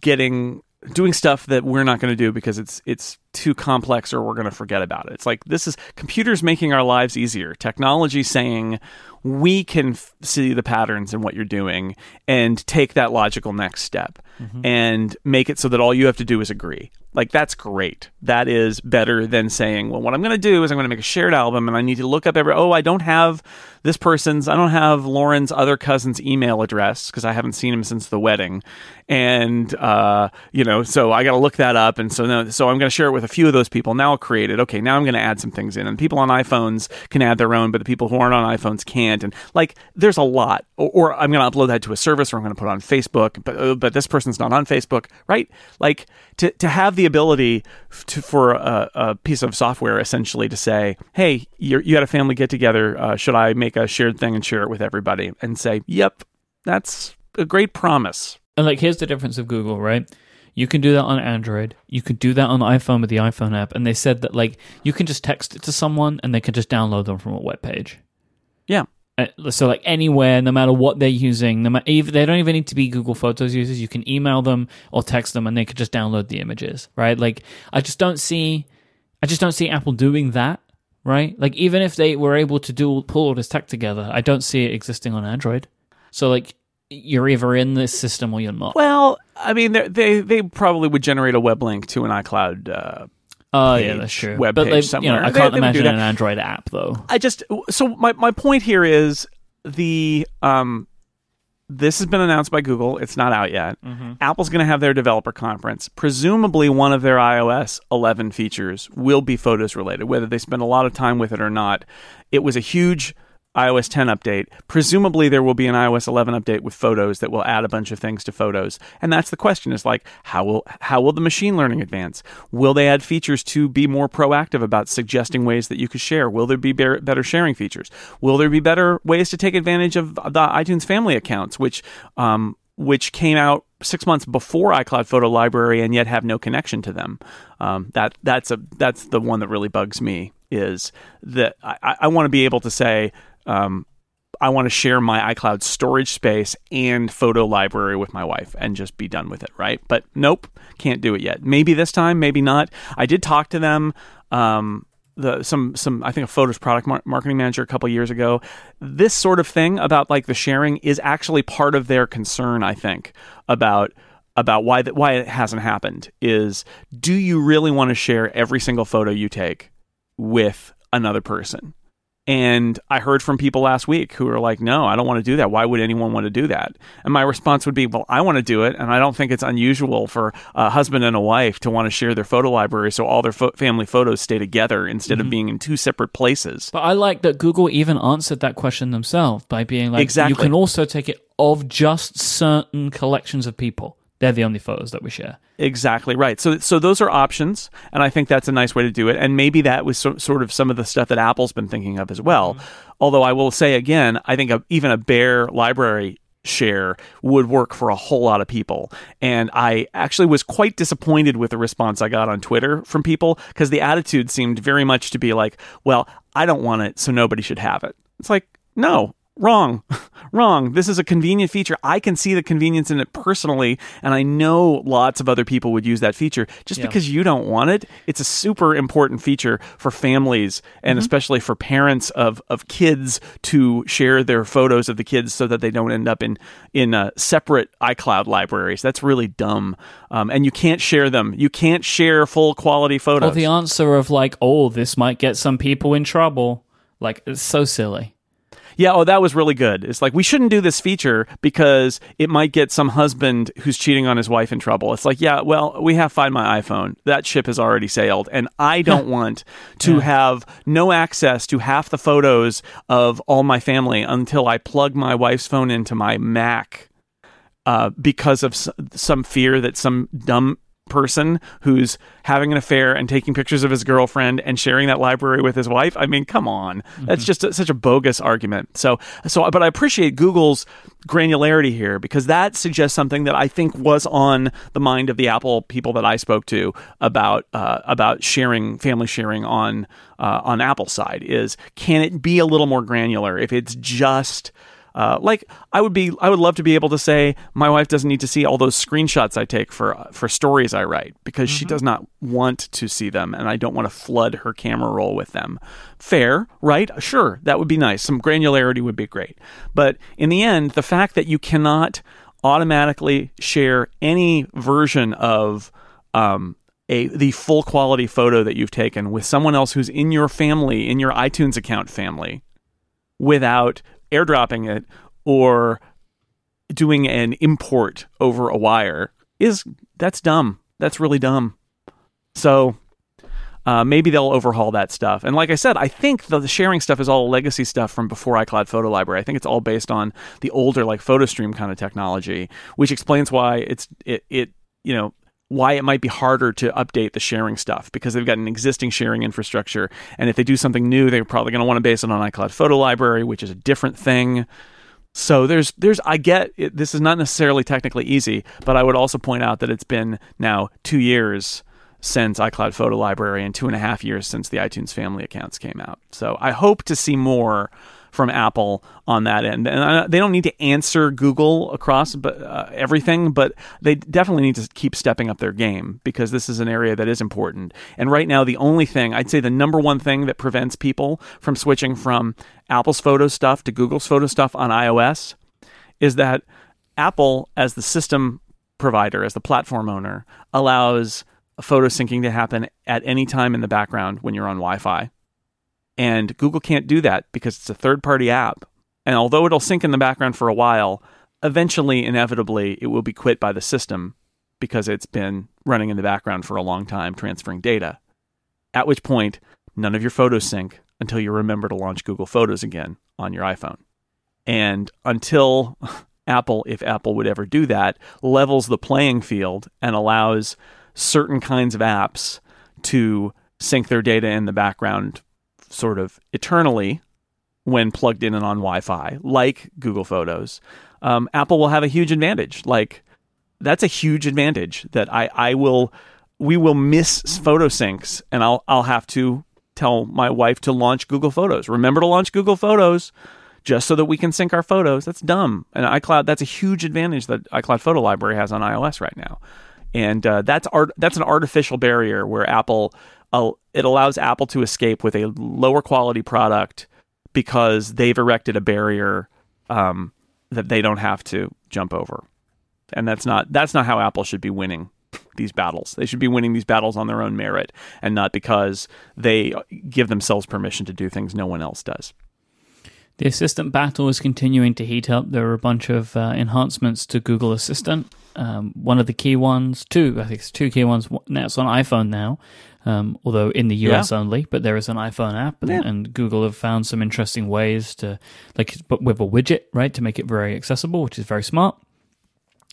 getting doing stuff that we're not going to do because it's it's too complex or we're going to forget about it. It's like this is computers making our lives easier. Technology saying we can f- see the patterns in what you're doing and take that logical next step mm-hmm. and make it so that all you have to do is agree. Like that's great. That is better than saying, well, what I'm going to do is I'm going to make a shared album and I need to look up every. Oh, I don't have this person's. I don't have Lauren's other cousin's email address because I haven't seen him since the wedding, and uh, you know, so I got to look that up. And so now, so I'm going to share it with a few of those people. Now I'll create it. Okay, now I'm going to add some things in, and people on iPhones can add their own, but the people who aren't on iPhones can't. And like, there's a lot. Or, or I'm going to upload that to a service, or I'm going to put it on Facebook. But uh, but this person's not on Facebook, right? Like to to have the ability to, for a, a, piece of software essentially to say, hey, you you had a family get together. Uh, should I make a shared thing and share it with everybody? And say, yep, that's a great promise. And like, here's the difference of Google, right? You can do that on Android. You can do that on iPhone with the iPhone app. And they said that like you can just text it to someone and they can just download them from a web page. Yeah. Uh, so like anywhere, no matter what they're using, no matter even, they don't even need to be Google Photos users. You can email them or text them, and they could just download the images, right? Like I just don't see, I just don't see Apple doing that, right? Like even if they were able to do pull all this tech together, I don't see it existing on Android. So like you're either in this system or you're not. Well, I mean, they they probably would generate a web link to an iCloud. Uh, Oh yeah, that's true. Web but page somewhere. You know, I can't they, imagine an Android app though. I just so my my point here is the um this has been announced by Google. It's not out yet. Mm-hmm. Apple's going to have their developer conference. Presumably, one of their iOS 11 features will be photos related, whether they spend a lot of time with it or not. It was a huge iOS 10 update. Presumably, there will be an iOS 11 update with photos that will add a bunch of things to photos. And that's the question: is like how will how will the machine learning advance? Will they add features to be more proactive about suggesting ways that you could share? Will there be better sharing features? Will there be better ways to take advantage of the iTunes Family accounts, which um, which came out six months before iCloud Photo Library and yet have no connection to them. Um, that that's a that's the one that really bugs me. Is that I, I want to be able to say um, I want to share my iCloud storage space and photo library with my wife and just be done with it, right? But nope, can't do it yet. Maybe this time, maybe not. I did talk to them. Um, the some some I think a photos product mar- marketing manager a couple years ago. This sort of thing about like the sharing is actually part of their concern. I think about about why that why it hasn't happened is do you really want to share every single photo you take with another person? And I heard from people last week who are like, no, I don't want to do that. Why would anyone want to do that? And my response would be, well, I want to do it. And I don't think it's unusual for a husband and a wife to want to share their photo library so all their fo- family photos stay together instead mm-hmm. of being in two separate places. But I like that Google even answered that question themselves by being like, exactly. you can also take it of just certain collections of people. They're the only photos that we share. Exactly right. So, so those are options, and I think that's a nice way to do it. And maybe that was so, sort of some of the stuff that Apple's been thinking of as well. Mm-hmm. Although I will say again, I think a, even a bare library share would work for a whole lot of people. And I actually was quite disappointed with the response I got on Twitter from people because the attitude seemed very much to be like, well, I don't want it, so nobody should have it. It's like, no, wrong. *laughs* Wrong. This is a convenient feature. I can see the convenience in it personally and i know lots of other people would use that feature. Just yeah. because you don't want it it's a super important feature for families and mm-hmm. especially for parents of of kids to share their photos of the kids so that they don't end up in in uh, separate icloud libraries. That's really dumb. Um, and you can't share them. You can't share full quality photos or the answer of like oh this might get some people in trouble like it's so silly yeah, oh, that was really good. It's like we shouldn't do this feature because it might get some husband who's cheating on his wife in trouble. It's like, yeah, well, we have Find My iPhone. That ship has already sailed, and I *laughs* don't want to yeah. have no access to half the photos of all my family until I plug my wife's phone into my Mac. Uh, because of some fear that some dumb person who's having an affair and taking pictures of his girlfriend and sharing that library with his wife. I mean, come on. Mm-hmm. That's just a, such a bogus argument. So, so, but I appreciate Google's granularity here because that suggests something that I think was on the mind of the Apple people that I spoke to about uh, about sharing, family sharing on uh, on Apple side. Is can it be a little more granular if it's just uh, like I would be, I would love to be able to say my wife doesn't need to see all those screenshots I take for for stories I write because mm-hmm. she does not want to see them, and I don't want to flood her camera roll with them. Fair, right? Sure, that would be nice. Some granularity would be great, but in the end, the fact that you cannot automatically share any version of um, a the full quality photo that you've taken with someone else who's in your family, in your iTunes account family, without airdropping it or doing an import over a wire is that's dumb. That's really dumb. So uh, maybe they'll overhaul that stuff. And like I said, I think the, the, sharing stuff is all legacy stuff from before iCloud Photo Library. I think it's all based on the older like PhotoStream kind of technology, which explains why it's it it you know why it might be harder to update the sharing stuff because they've got an existing sharing infrastructure. And if they do something new, they're probably going to want to base it on iCloud Photo Library, which is a different thing. So there's there's I get it, this is not necessarily technically easy, but I would also point out that it's been now two years since iCloud Photo Library and two and a half years since the iTunes Family accounts came out. So I hope to see more from Apple on that end. And they don't need to answer Google across but, uh, everything, but they definitely need to keep stepping up their game because this is an area that is important. And right now, the only thing I'd say the number one thing that prevents people from switching from Apple's photo stuff to Google's photo stuff on iOS is that Apple, as the system provider, as the platform owner, allows photo syncing to happen at any time in the background when you're on Wi Fi. And Google can't do that because it's a third party app. And although it'll sync in the background for a while, eventually, inevitably, it will be quit by the system because it's been running in the background for a long time transferring data. At which point, none of your photos sync until you remember to launch Google Photos again on your iPhone. And until *laughs* Apple, if Apple would ever do that, levels the playing field and allows certain kinds of apps to sync their data in the background sort of eternally when plugged in and on Wi Fi, like Google Photos, um, Apple will have a huge advantage. Like, that's a huge advantage that I, I will, we will miss photo syncs and I'll, I'll have to tell my wife to launch Google Photos. Remember to launch Google Photos just so that we can sync our photos. That's dumb. And iCloud, that's a huge advantage that iCloud Photo Library has on iOS right now. And uh, that's art, that's an artificial barrier where Apple it allows Apple to escape with a lower quality product because they've erected a barrier um, that they don't have to jump over. And that's not that's not how Apple should be winning these battles. They should be winning these battles on their own merit and not because they give themselves permission to do things no one else does. The Assistant battle is continuing to heat up. There are a bunch of uh, enhancements to Google Assistant. Um, one of the key ones, two, I think it's two key ones. Now it's on iPhone now, um, although in the US yeah. only. But there is an iPhone app, and, yeah. and, Google have found some interesting ways to, like, but with a widget, right, to make it very accessible, which is very smart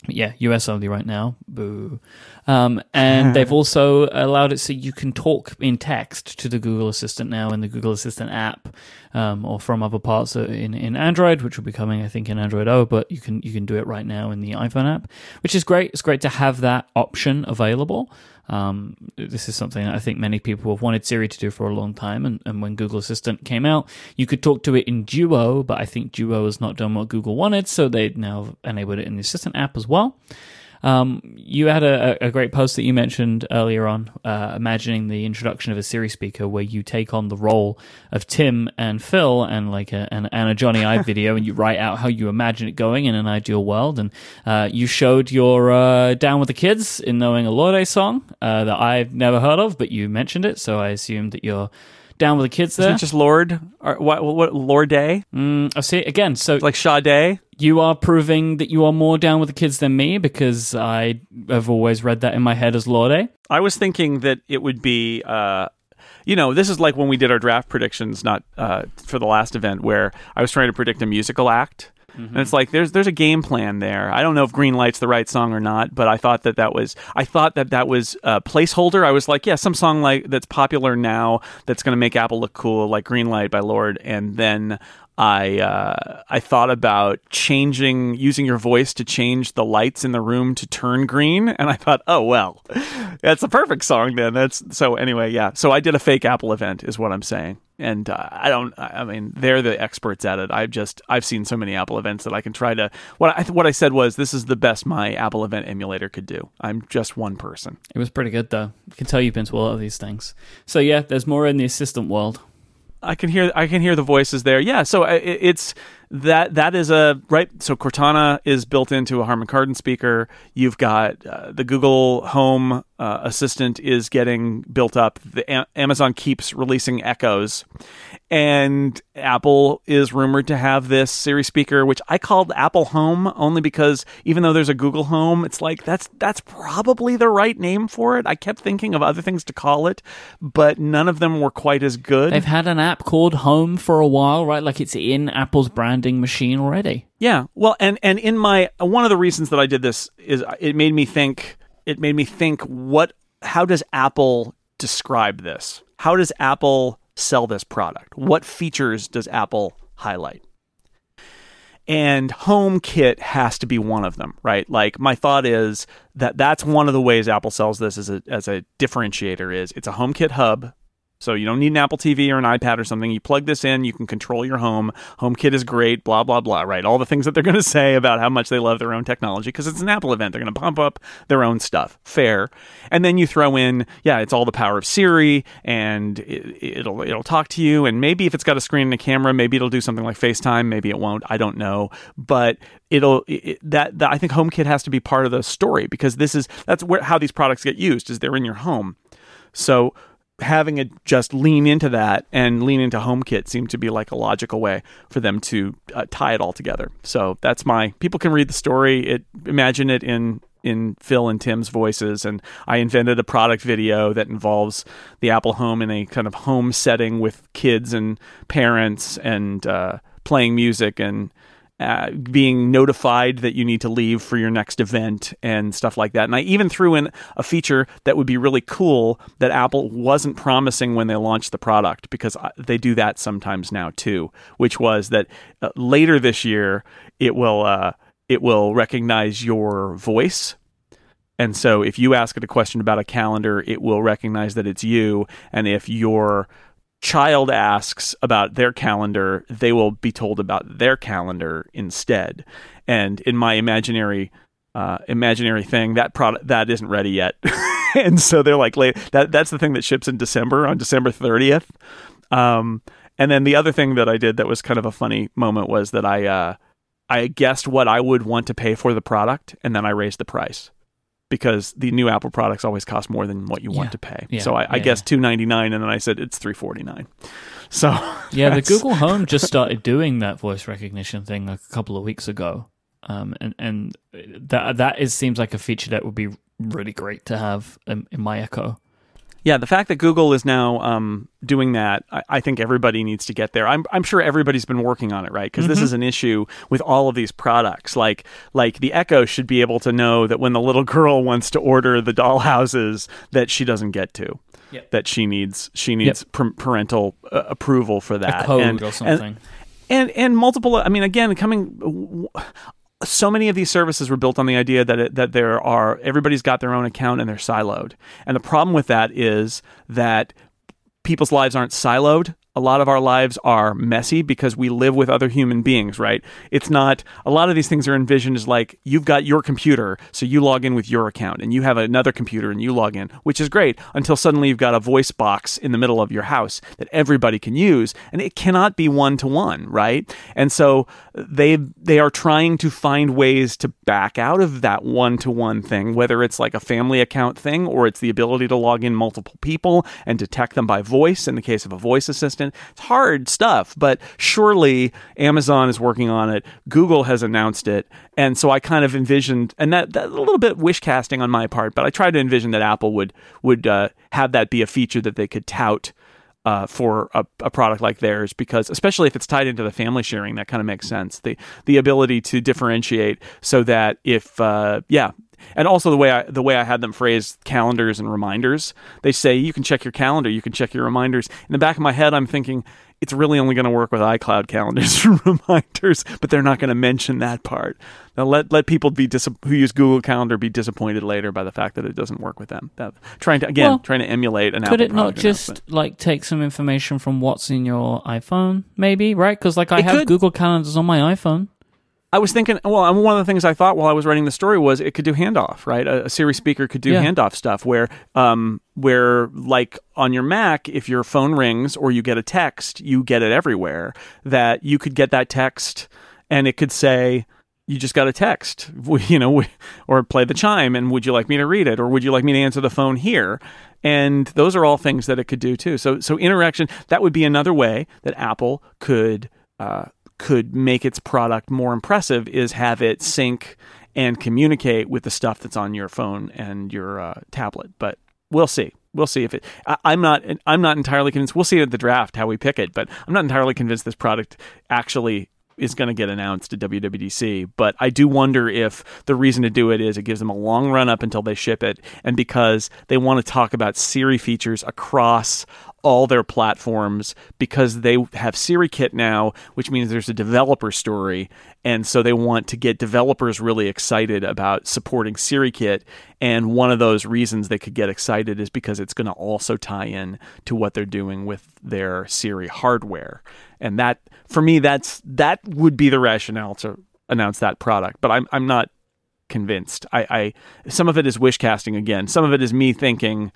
yeah, US only right now. Boo. Um, and *laughs* they've also allowed it so you can talk in text to the Google Assistant now in the Google Assistant app, um, or from other parts in, in Android, which will be coming, I think, in Android O. But you can you can do it right now in the iPhone app, which is great. It's great to have that option available. Um, this is something I think many people have wanted Siri to do for a long time. And, and when Google Assistant came out, you could talk to it in Duo, but I think Duo has not done what Google wanted, so they now enabled it in the Assistant app as well. Um, you had a, a, great post that you mentioned earlier on, uh, imagining the introduction of a Siri speaker where you take on the role of Tim and Phil and like a, and, and a Jony Ive video and you write out how you imagine it going in an ideal world. And uh, you showed your uh, Down with the Kids in knowing a Lorde song uh, that I've never heard of, but you mentioned it. So I assumed that you're down with the kids there. Isn't it just Lord? Or what, what Lord Day? Mm, I see. Again, so like Sade. You are proving that you are more down with the kids than me because I have always read that in my head as Lorde. I was thinking that it would be. Uh, you know, this is like when we did our draft predictions, not uh, for the last event, where I was trying to predict a musical act Mm-hmm. And it's like there's there's a game plan there. I don't know if Green Light's the right song or not, but I thought that that was I thought that that was a placeholder. I was like, yeah, some song like that's popular now that's going to make Apple look cool, like Green Light by Lord, and then I uh, I thought about changing using your voice to change the lights in the room to turn green, *laughs* and I thought, oh well, that's a perfect song then. That's so anyway, yeah. So I did a fake Apple event, is what I'm saying, and uh, I don't. I mean, they're the experts at it. I've just I've seen so many Apple events that I can try to. What I what I said was this is the best my Apple event emulator could do. I'm just one person. It was pretty good though. You can tell you've been to a lot of these things. So yeah, there's more in the assistant world. I can hear I can hear the voices there. Yeah, so uh, it's that that is a right. So Cortana is built into a Harman Kardon speaker. You've got uh, the Google Home uh, Assistant is getting built up. The a- Amazon keeps releasing Echoes, and Apple is rumored to have this Siri speaker, which I called Apple Home only because even though there's a Google Home, it's like that's that's probably the right name for it. I kept thinking of other things to call it, but none of them were quite as good. They've had an app called Home for a while, right? Like it's in Apple's branding machine already. Yeah. Well, and and in my one of the reasons that I did this is it made me think it made me think what how does Apple describe this? How does Apple sell this product? What features does Apple highlight? And HomeKit has to be one of them, right? Like my thought is that that's one of the ways Apple sells this as a as a differentiator is it's a HomeKit hub so you don't need an Apple TV or an iPad or something. You plug this in, you can control your home. HomeKit is great, blah blah blah, right? All the things that they're *laughs* going to say about how much they love their own technology because it's an Apple event. They're going to pump up their own stuff. Fair. And then you throw in, yeah, it's all the power of Siri and it, will it'll talk to you and maybe if it's got a screen and a camera, maybe it'll do something like FaceTime, maybe it won't. I don't know. But it'll it, that, that I think HomeKit has to be part of the story because this is that's where how these products get used is they're in your home. So having it just lean into that and lean into HomeKit seemed to be like a logical way for them to uh, tie it all together. So that's my people can read the story. It imagine it in in Phil and Tim's voices, and I invented a product video that involves the Apple Home in a kind of home setting with kids and parents and uh, playing music and uh, being notified that you need to leave for your next event and stuff like that. And I even threw in a feature that would be really cool that Apple wasn't promising when they launched the product because they do that sometimes now too, which was that uh, later this year it will uh, it will recognize your voice. And so if you ask it a question about a calendar, it will recognize that it's you. And if your child asks about their calendar, they will be told about their calendar instead. And in my imaginary uh, imaginary thing, that product that isn't ready yet. *laughs* and so they're like, that that's the thing that ships in December on December thirtieth. Um, and then the other thing that I did that was kind of a funny moment was that I uh, I guessed what I would want to pay for the product, and then I raised the price because the new Apple products always cost more than what you want to pay. Yeah, so I, I guess two ninety nine, and then I said it's three forty nine. *laughs* So yeah, the Google Home just started doing that voice recognition thing a couple of weeks ago, um, and and that that is seems like a feature that would be really great to have in, in my Echo. Yeah, the fact that Google is now um, doing that, I, I, think everybody needs to get there. I'm, I'm sure everybody's been working on it, right? Because mm-hmm. this is an issue with all of these products. Like, like the Echo should be able to know that when the little girl *laughs* wants to order the dollhouses, that she doesn't get to. Yep. That she needs she needs yep. parental uh, approval for that, a code and, or something. And, and and multiple i mean again coming so many of these services were built on the idea that it, that there are everybody's got their own account and they're siloed. And the problem with that is that people's lives aren't siloed a lot of our lives are messy because we live with other human beings, right? It's not, a lot of these things are envisioned as like, you've got your computer, so you log in with your account, and you have another computer and you log in, which is great until suddenly you've got a voice box in the middle of your house that everybody can use, and it cannot be one to one, right? And so they, they are trying to find ways to back out of that one to one thing, whether it's like a family account thing or it's the ability to log in multiple people and detect them by voice in the case of a voice assistant it's hard stuff, but surely Amazon is working on it. Google has announced it. And so I kind of envisioned, and that, that a little bit wish casting on my part, but I tried to envision that Apple would would uh, have that be a feature that they could tout uh, for a, a, product like theirs because especially if it's tied into the family sharing that kind of makes sense the the ability to differentiate so that if uh, yeah and also the way I the way I had them phrase calendars and reminders. They say you can check your calendar, you can check your reminders. In the back of my head, I'm thinking it's really only going to work with iCloud calendars *laughs* and reminders, but they're not going to mention that part. Now let let people be dis- who use Google Calendar be disappointed later by the fact that it doesn't work with them. That, trying to again well, trying to emulate an could Apple it not just like take some information from what's in your iPhone, maybe right? Because like I it have could. Google Calendars on my iPhone. I was thinking, well, one of the things I thought while I was writing the story was it could do handoff, right? A, a Siri speaker could do yeah. handoff stuff where, um, where like on your Mac, if your phone rings or you get a text, you get it everywhere. That you could get that text and it could say, you just got a text, *laughs* you know, or play the chime, and would you like me to read it, or would you like me to answer the phone here? And those are all things that it could do too. So, so interaction that would be another way that Apple could. Uh, could make its product more impressive is have it sync and communicate with the stuff that's on your phone and your uh, tablet. But we'll see. We'll see if it. I, I'm not. I'm not entirely convinced. We'll see at the draft how we pick it. But I'm not entirely convinced this product actually is going to get announced at WWDC. But I do wonder if the reason to do it is it gives them a long run up until they ship it, and because they want to talk about Siri features across all their platforms because they have SiriKit now, which means there's a developer story. And so they want to get developers really excited about supporting SiriKit. And one of those reasons they could get excited is because it's going to also tie in to what they're doing with their Siri hardware. And that, for me, that's that would be the rationale to announce that product. But I'm I'm not convinced. I, I some of it is wish casting again. Some of it is me thinking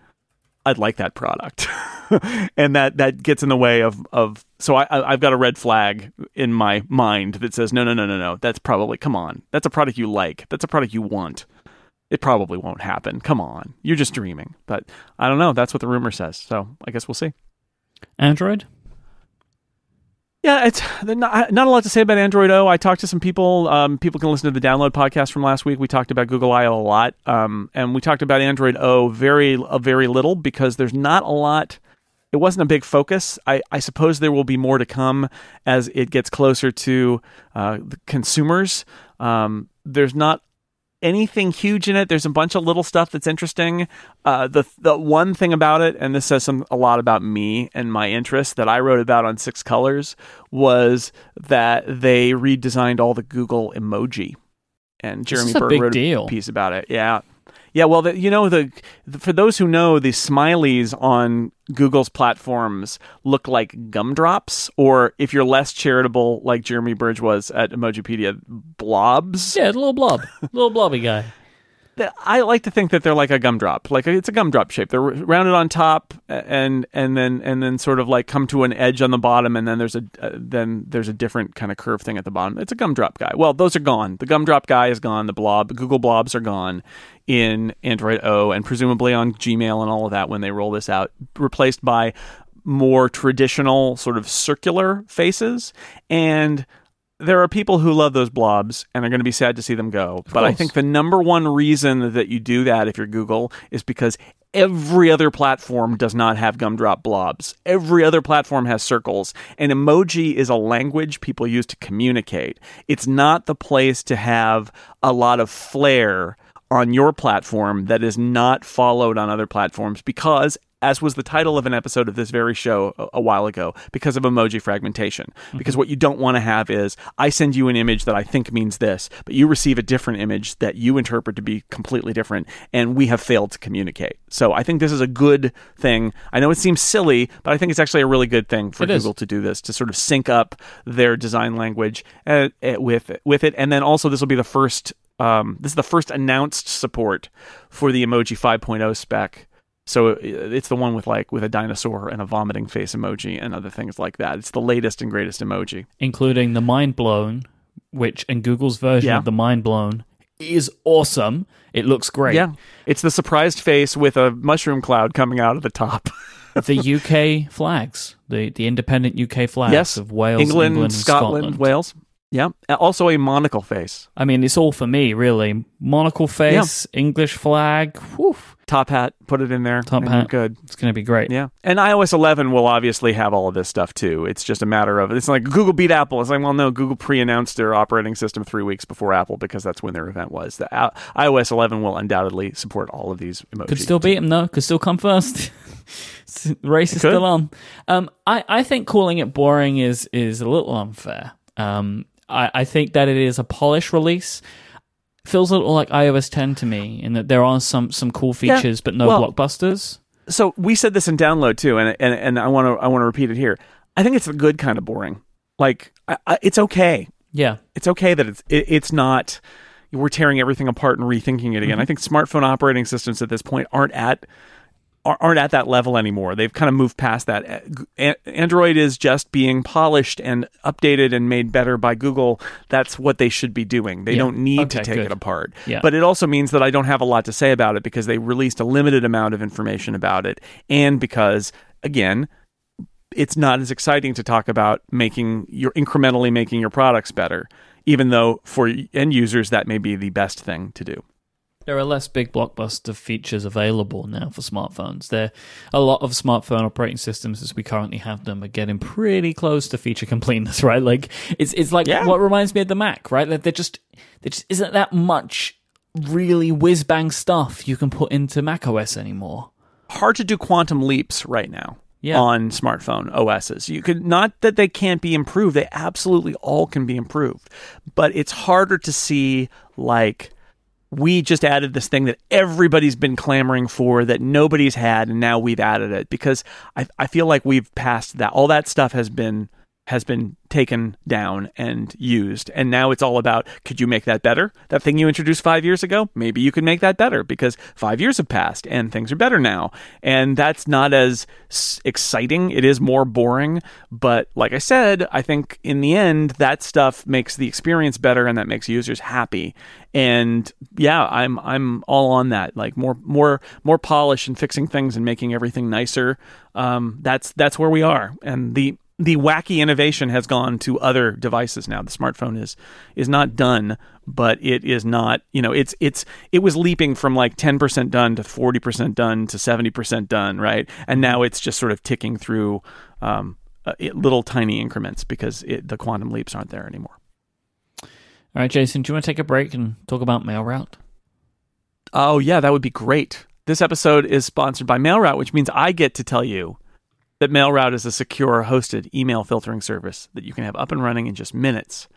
I'd like that product. *laughs* and that that gets in the way of of so I I've got a red flag in my mind that says no no no no no. That's probably come on. That's a product you like. That's a product you want. It probably won't happen. Come on. You're just dreaming. But I don't know. That's what the rumor says. So I guess we'll see. Android Yeah, it's not, not a lot to say about Android O. I talked to some people. Um, people can listen to the download podcast from last week. We talked about Google I/O a lot, um, and we talked about Android O very a very little because there's not a lot. It wasn't a big focus. I, I suppose there will be more to come as it gets closer to uh, the consumers. Um, there's not anything huge in it. There's a bunch of little stuff that's interesting. Uh, the the one thing about it, and this says some a lot about me and my interests that I wrote about on Six Colors, was that they redesigned all the Google emoji. And Jeremy is a Burge big wrote deal. a piece about it. Yeah, yeah. Well, the, you know the, the for those who know, the smileys on Google's platforms look like gumdrops, or if you're less charitable, like Jeremy Burge was at Emojipedia, blobs. Yeah, a little blob, little blobby guy. I like to think that they're like a gumdrop, like it's a gumdrop shape. They're rounded on top, and and then and then sort of like come to an edge on the bottom, and then there's a uh, then there's a different kind of curve thing at the bottom. It's a gumdrop guy. Well, those are gone. The gumdrop guy is gone. The blob, Google blobs are gone in Android O, and presumably on Gmail and all of that when they roll this out, replaced by more traditional sort of circular faces and there are people who love those blobs and are going to be sad to see them go. but I think the number one reason that you do that if you're Google is because every other platform does not have gumdrop blobs. Every other platform has circles. And emoji is a language people use to communicate. It's not the place to have a lot of flair on your platform that is not followed on other platforms because as was the title of an episode of this very show a, a while ago, because of emoji fragmentation. Because what you don't want to have is I send you an image that I think means this, but you receive a different image that you interpret to be completely different, and we have failed to communicate. So I think this is a good thing. I know it seems silly, but I think it's actually a really good thing for It is. Google to do this to sort of sync up their design language uh, uh, with with it, and then also this will be the first. Um, this is the first announced support for the emoji 5.0 spec. So uh, it's the one with like with a dinosaur and a vomiting face emoji and other things like that. It's the latest and greatest emoji. including the Mind Blown, which in Google's version Yeah. of the Mind Blown is awesome. It looks great. Yeah, it's the surprised face with a mushroom cloud coming out of the top. *laughs* the UK flags, the the independent UK flags yes, of Wales, England, England, Scotland, Scotland. Wales. Yeah, also a monocle face, I mean, it's all for me, really. Monocle face, English flag. Whew, top hat. Put it in there. Top hat. good. it's going to be great. Yeah, and iOS 11 will obviously have all of this stuff too. It's just a matter of it's like Google beat Apple. It's like, well, no, Google pre-announced their operating system three weeks before Apple because that's when their event was. The uh, iOS 11 will undoubtedly support all of these emojis. Could still beat them, though. Could still come first. *laughs* the race is still on. Um, I, I think calling it boring is is a little unfair. Um, I, I think that it is a polished release. Feels a little like iOS 10 to me, in that there are some some cool Yeah, features, but no well- blockbusters. so we said this in download too, and and and I want to I want to repeat it here. I think it's a good kind of boring. Like I, I, it's okay. Yeah, It's okay that it's it, it's not. We're tearing everything apart and rethinking it again. Mm-hmm. I think smartphone operating systems at this point aren't at aren't at that level anymore. They've kind of moved past that. Android is just being polished and updated and made better by Google. That's what they should be doing. They Yeah. don't need to take good. it apart. Yeah. But it also means that I don't have a lot to say about it because they released a limited amount of information about it and because again, it's not as exciting to talk about making your incrementally making your products better, even though for end users that may be the best thing to do. There are less big blockbuster features available now for smartphones. There, a lot of smartphone operating systems, as we currently have them, are getting pretty close to feature *laughs* completeness. Right? Like it's it's like Yeah. what reminds me of the Mac. Right? Like there just there just isn't that much really whiz bang stuff you can put into Mac OS anymore. Hard to do quantum leaps right now. Yeah. On smartphone OSs. You could not that they can't be improved. They absolutely all can be improved. But it's harder to see like we just added this thing that everybody's been clamoring for that nobody's had and now we've added it. Because I, I feel like we've passed that. All that stuff has been has been taken down and used. And now it's all about could you make that better? That thing you introduced five years ago maybe you could make that better because five years have passed and things are better now. And that's not as exciting. It is more boring. But like i said i think in the end that stuff makes the experience better and that makes users happy. And yeah i'm i'm all on that. Like more more more polish and fixing things and making everything nicer. Um, that's that's where we are. And the the wacky innovation has gone to other devices now. The smartphone is is not done, but it is not. You know, it's it's it was leaping from like ten percent done to forty percent done to seventy percent done, right? And now it's just sort of ticking through um, uh, it, little tiny increments because it, the quantum leaps aren't there anymore. All right, Jason, do you want to take a break and talk about MailRoute? Oh yeah, that would be great. This episode is sponsored by MailRoute, which means I get to tell you that MailRoute is a secure hosted email filtering service that you can have up and running in just minutes.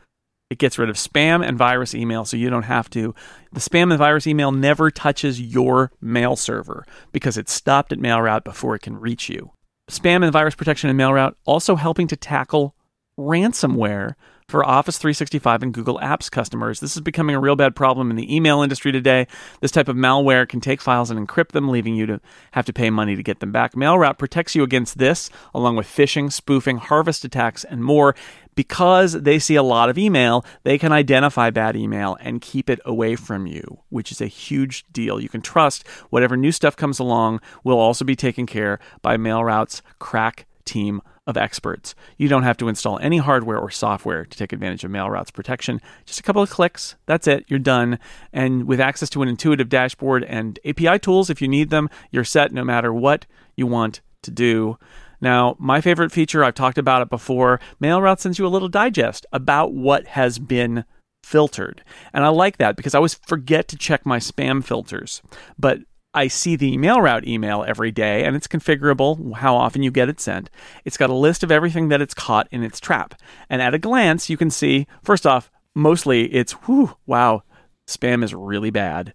It gets rid of spam and virus email so you don't have to. The spam and virus email never touches your mail server because it's stopped at MailRoute before it can reach you. Spam and virus protection in MailRoute also helping to tackle ransomware for Office 365 and Google Apps customers. This is becoming a real bad problem in the email industry today. This type of malware can take files and encrypt them, leaving you to have to pay money to get them back. MailRoute protects you against this, along with phishing, spoofing, harvest attacks, and more. Because they see a lot of email, they can identify bad email and keep it away from you, which is a huge deal. You can trust whatever new stuff comes along will also be taken care by MailRoute's crack team of experts. You don't have to install any hardware or software to take advantage of MailRoute's protection. Just a couple of clicks, that's it, you're done. And with access to an intuitive dashboard and API tools, if you need them, you're set no matter what you want to do. Now, my favorite feature, I've talked about it before, MailRoute sends you a little digest about what has been filtered. And I like that because I always forget to check my spam filters. But I see the MailRoute email every day, and it's configurable how often you get it sent. It's got a list of everything that it's caught in its trap. And at a glance, you can see, first off, mostly it's, whew, wow, spam is really bad.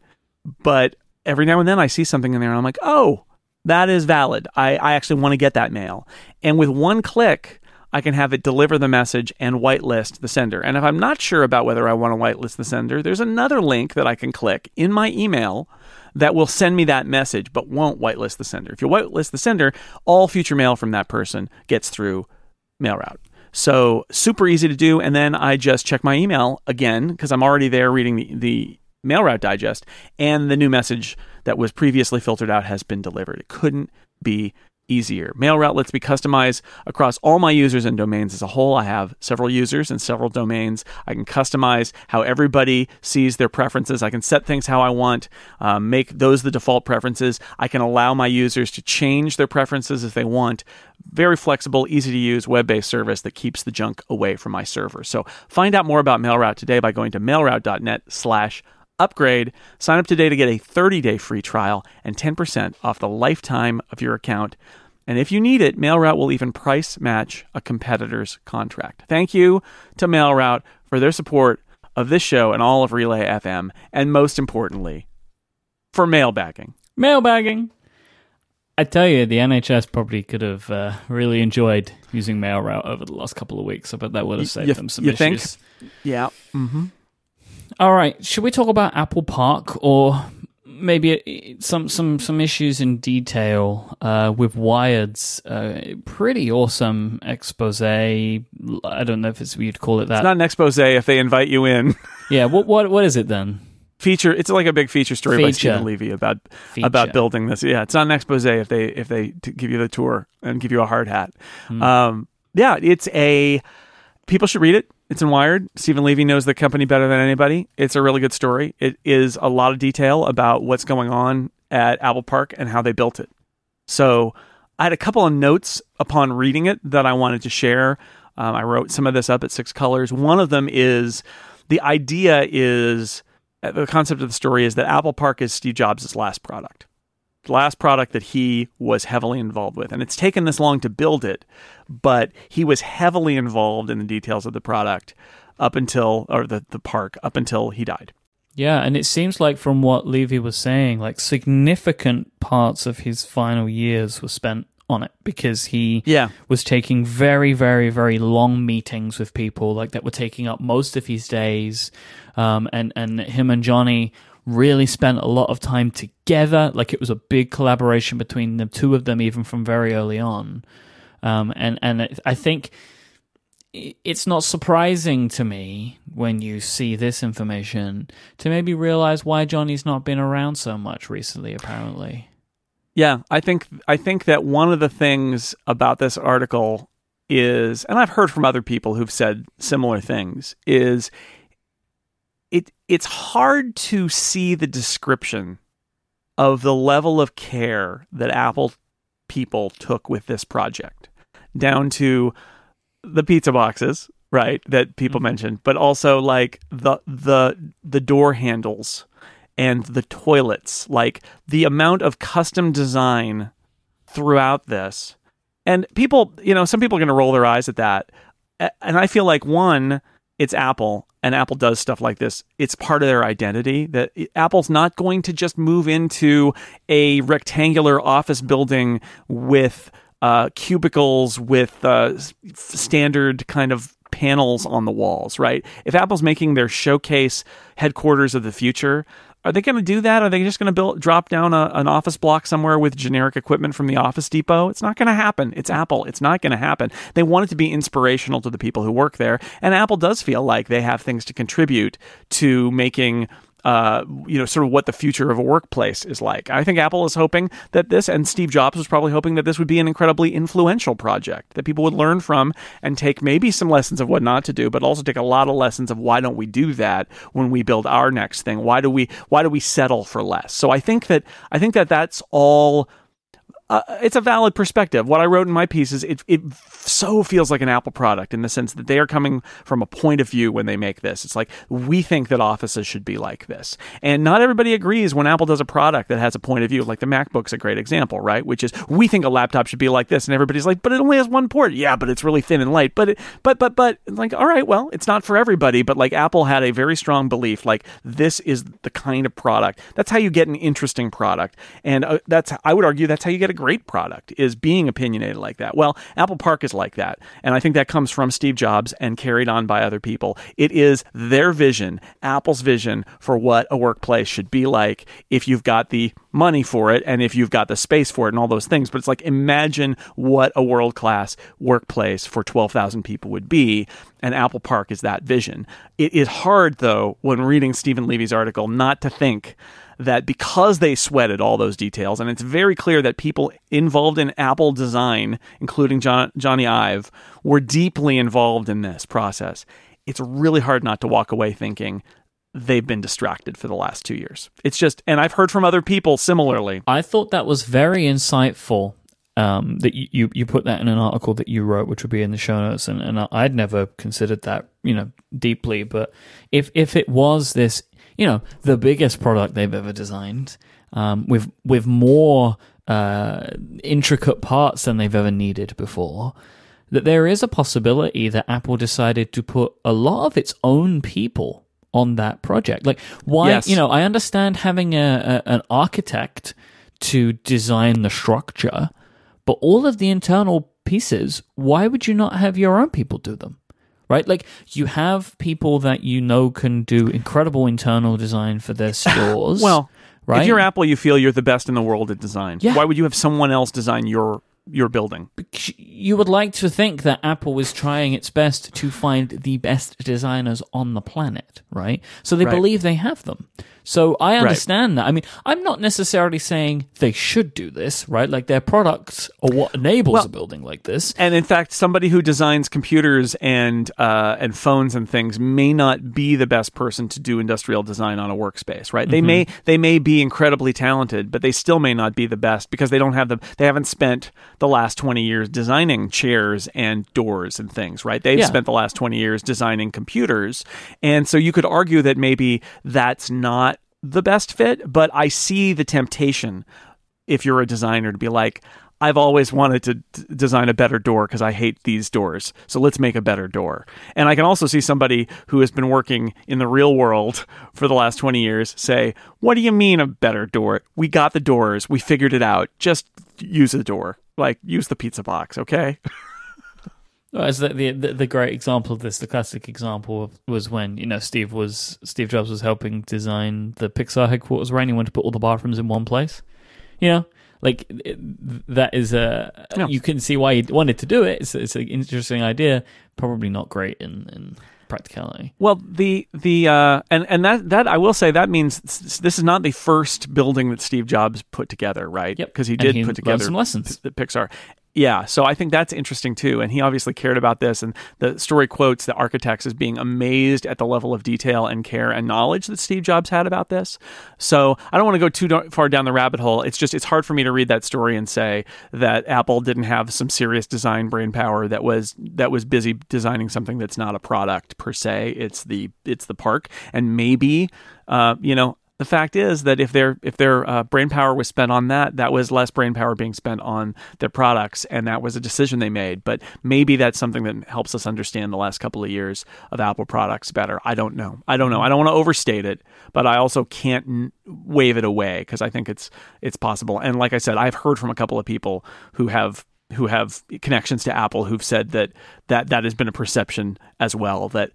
But every now and then I see something in there, and I'm like, oh, that is valid. I, I actually want to get that mail. And with one click, I can have it deliver the message and whitelist the sender. And if I'm not sure about whether I want to whitelist the sender, there's another link that I can click in my email that will send me that message but won't whitelist the sender. If you whitelist the sender, all future mail from that person gets through MailRoute. So super easy to do. And then I just check my email again because I'm already there reading the, the MailRoute digest, and the new message that was previously filtered out has been delivered. It couldn't be easier. MailRoute lets me customize across all my users and domains as a whole. I have several users and several domains. I can customize how everybody sees their preferences. I can set things how I want, um, make those the default preferences. I can allow my users to change their preferences if they want. Very flexible, easy to use web based service that keeps the junk away from my server. So find out more about MailRoute today by going to mailroute.net slash upgrade. Sign up today to get a 30 day free trial and 10% off the lifetime of your account. And if you need it, MailRoute will even price match a competitor's contract. Thank you to MailRoute for their support of this show and all of Relay FM, and most importantly, for mailbagging. Mailbagging. I tell you, the NHS probably could have uh, really enjoyed using MailRoute over the last couple of weeks. I bet that would have saved you, them some you issues. Think? Yeah. Mm-hmm. All right, should we talk about Apple Park or maybe some some some issues in detail uh, with Wired's uh, pretty awesome expose? I don't know if it's you'd call it that. It's not an expose if they invite you in. *laughs* yeah, what what what is it then? Feature. It's like a big feature story Feature. by Steven Levy about Feature. about building this. Yeah, it's not an expose if they if they t- give you the tour and give you a hard hat. Hmm. Um, yeah, it's a people should read it. It's in Wired. Steven Levy knows the company better than anybody. It's a really good story. It is a lot of detail about what's going on at Apple Park and how they built it. So I had a couple of notes upon reading it that I wanted to share. Um, I wrote some of this up at Six Colors. One of them is the idea is uh, the concept of the story is that Apple Park is Steve Jobs' last product last product that he was heavily involved with. And it's taken this long to build it, but he was heavily involved in the details of the product up until, or the, the park, up until he died. Yeah, and it seems like from what Levy was saying, like significant parts of his final years were spent on it because he Yeah. was taking very, very, very long meetings with people, like that were taking up most of his days. Um, and and him and Jony really spent a lot of time together. Like it was a big collaboration between the two of them, even from very early on. Um, and and I think it's not surprising to me when you see this information to maybe realize why Jony's not been around so much recently. Apparently, Yeah, I think I think that one of the things about this article is, and I've heard from other people who've said similar things, is it's hard to see the description of the level of care that Apple people took with this project, down to the pizza boxes, right, that people mm-hmm. mentioned, but also like the the the door handles and the toilets, like the amount of custom design throughout this. And people, you know, some people are going to roll their eyes at that. And I feel like one, it's Apple and Apple does stuff like this. It's part of their identity that Apple's not going to just move into a rectangular office building with uh, cubicles with uh, standard kind of panels on the walls, right? If Apple's making their showcase headquarters of the future, are they going to do that? Are they just going to build drop down a, an office block somewhere with generic equipment from the Office Depot? It's not going to happen. It's Apple. It's not going to happen. They want it to be inspirational to the people who work there, and Apple does feel like they have things to contribute to making uh, you know, sort of what the future of a workplace is like. I think Apple is hoping that this, and Steve Jobs was probably hoping that this would be an incredibly influential project that people would learn from and take maybe some lessons of what not to do, but also take a lot of lessons of why don't we do that when we build our next thing? Why do we why do we settle for less? So I think that I think that that's all uh, it's a valid perspective. What I wrote in my piece is it, it so feels like an Apple product in the sense that they are coming from a point of view when they make this. It's like, we think that offices should be like this. And not everybody agrees when Apple does a product that has a point of view. Like the MacBook's a great example, right? Which is, we think a laptop should be like this. And everybody's like, but it only has one port. Yeah, but it's really thin and light. But, it, but, but, but, like, all right, well, it's not for everybody. But like Apple had a very strong belief, like, this is the kind of product. That's how you get an interesting product. And uh, that's, I would argue, that's how you get a great product is being opinionated like that. Well, Apple Park is like that. And I think that comes from Steve Jobs and carried on by other people. It is their vision, Apple's vision for what a workplace should be like if you've got the money for it and if you've got the space for it and all those things. But it's like imagine what a world class workplace for 12,000 people would be. And Apple Park is that vision. It is hard, though, when reading Steven Levy's article, not to think that because they sweated all those details, and it's very clear that people involved in Apple design, including John, Jony Ive, were deeply involved in this process. It's really hard not to walk away thinking they've been distracted for the last two years. It's just, and I've heard from other people similarly. I thought that was very insightful. Um, that you, you, you put that in an article that you wrote, which would be in the show notes, and, and I'd never considered that, you know, deeply. But if if it was this you know, the biggest product they've ever designed, um, with with more uh, intricate parts than they've ever needed before. That there is a possibility that Apple decided to put a lot of its own people on that project. Like, why? Yes. You know, I understand having a, a an architect to design the structure, but all of the internal pieces, why would you not have your own people do them? Right? Like you have people that you know can do incredible internal design for their *laughs* stores. well, right? if you're Apple, you feel you're the best in the world at design. Yeah. Why would you have someone else design your your building? You would like to think that Apple is trying its best to find the best designers on the planet, right? So they right. believe they have them. So I understand right. that. I mean, I'm not necessarily saying they should do this, right? Like their products are what enables well, a building like this. And in fact, somebody who designs computers and uh, and phones and things may not be the best person to do industrial design on a workspace, right? Mm-hmm. They may they may be incredibly talented, but they still may not be the best because they don't have the they haven't spent the last 20 years designing chairs and doors and things, right? They've yeah. spent the last 20 years designing computers. And so you could argue that maybe that's not the best fit, but I see the temptation if you're a designer to be like, I've always wanted to d- design a better door because I hate these doors. So let's make a better door. And I can also see somebody who has been working in the real world *laughs* for the last 20 years say, What do you mean a better door? We got the doors. We figured it out. Just use the door. Like, use the pizza box, okay? *laughs* As the, the, the great example of this, the classic example was when you know Steve was Steve Jobs was helping design the Pixar headquarters, where anyone to put all the bathrooms in one place. You know, like that is a yeah. you can see why he wanted to do it. It's, it's an interesting idea, probably not great in, in practicality. Well, the the uh, and and that that I will say that means this is not the first building that Steve Jobs put together, right? Yep. Because he did he put together some lessons. P- Pixar, yeah, so I think that's interesting too. And he obviously cared about this. And the story quotes the architects as being amazed at the level of detail and care and knowledge that Steve Jobs had about this. So I don't want to go too far down the rabbit hole. It's just, it's hard for me to read that story and say that Apple didn't have some serious design brain power that was, that was busy designing something that's not a product per se. It's the, it's the park. And maybe, uh, you know, the fact is that if their if their uh, brain power was spent on that, that was less brain power being spent on their products, and that was a decision they made. But maybe that's something that helps us understand the last couple of years of Apple products better. I don't know. I don't know. I don't want to overstate it, but I also can't n- wave it away because I think it's it's possible. And like I said, I've heard from a couple of people who have who have connections to Apple who've said that that that has been a perception as well that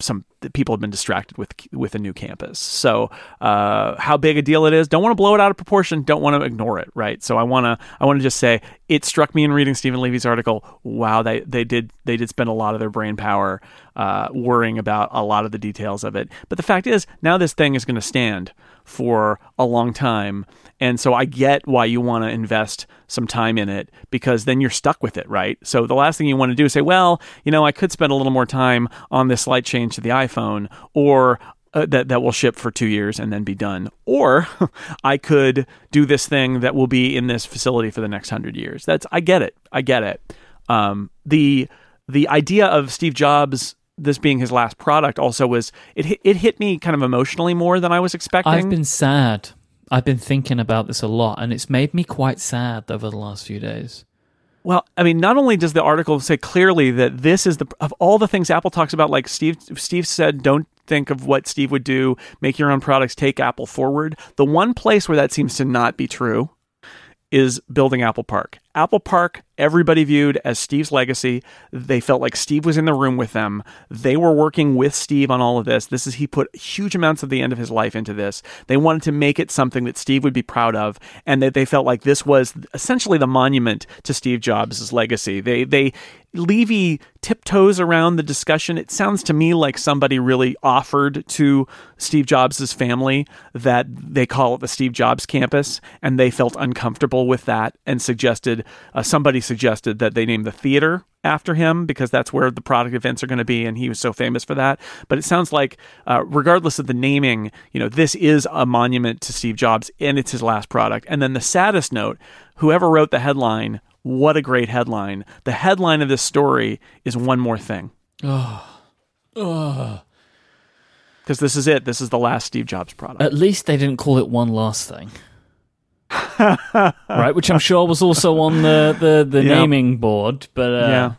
some people have been distracted with with a new campus. So uh, how big a deal it is? Don't want to blow it out of proportion. Don't want to ignore it. Right. So I want to I want to just say it struck me in reading Steven Levy's article. Wow, they they did they did spend a lot of their brain power uh, worrying about a lot of the details of it. But the fact is, now this thing is going to stand for a long time. And so I get why you want to invest some time in it because then you're stuck with it, right? So the last thing you want to do is say, well, you know, I could spend a little more time on this slight change to the iPhone or uh, that that will ship for 2 years and then be done. Or *laughs* I could do this thing that will be in this facility for the next 100 years. That's I get it. I get it. Um, the the idea of Steve Jobs this being his last product also was it it hit me kind of emotionally more than I was expecting. I've been sad. I've been thinking about this a lot, and it's made me quite sad over the last few days. Well, I mean, not only does the article say clearly that this is the of all the things Apple talks about, like Steve Steve said, don't think of what Steve would do, make your own products, take Apple forward. The one place where that seems to not be true is building Apple Park. Apple Park, everybody viewed as Steve's legacy. They felt like Steve was in the room with them. They were working with Steve on all of this. This is he put huge amounts of the end of his life into this. They wanted to make it something that Steve would be proud of, and that they felt like this was essentially the monument to Steve Jobs' legacy. They they Levy tiptoes around the discussion. It sounds to me like somebody really offered to Steve Jobs' family that they call it the Steve Jobs campus, and they felt uncomfortable with that and suggested uh, somebody suggested that they name the theater after him because that's where the product events are going to be, and he was so famous for that. But it sounds like, uh, regardless of the naming, you know, this is a monument to Steve Jobs, and it's his last product. And then the saddest note: whoever wrote the headline, what a great headline! The headline of this story is one more thing. Oh, oh. Because this is it. This is the last Steve Jobs product. At least they didn't call it one last thing. right, which I'm sure was also on the the, the naming board. But uh, yeah,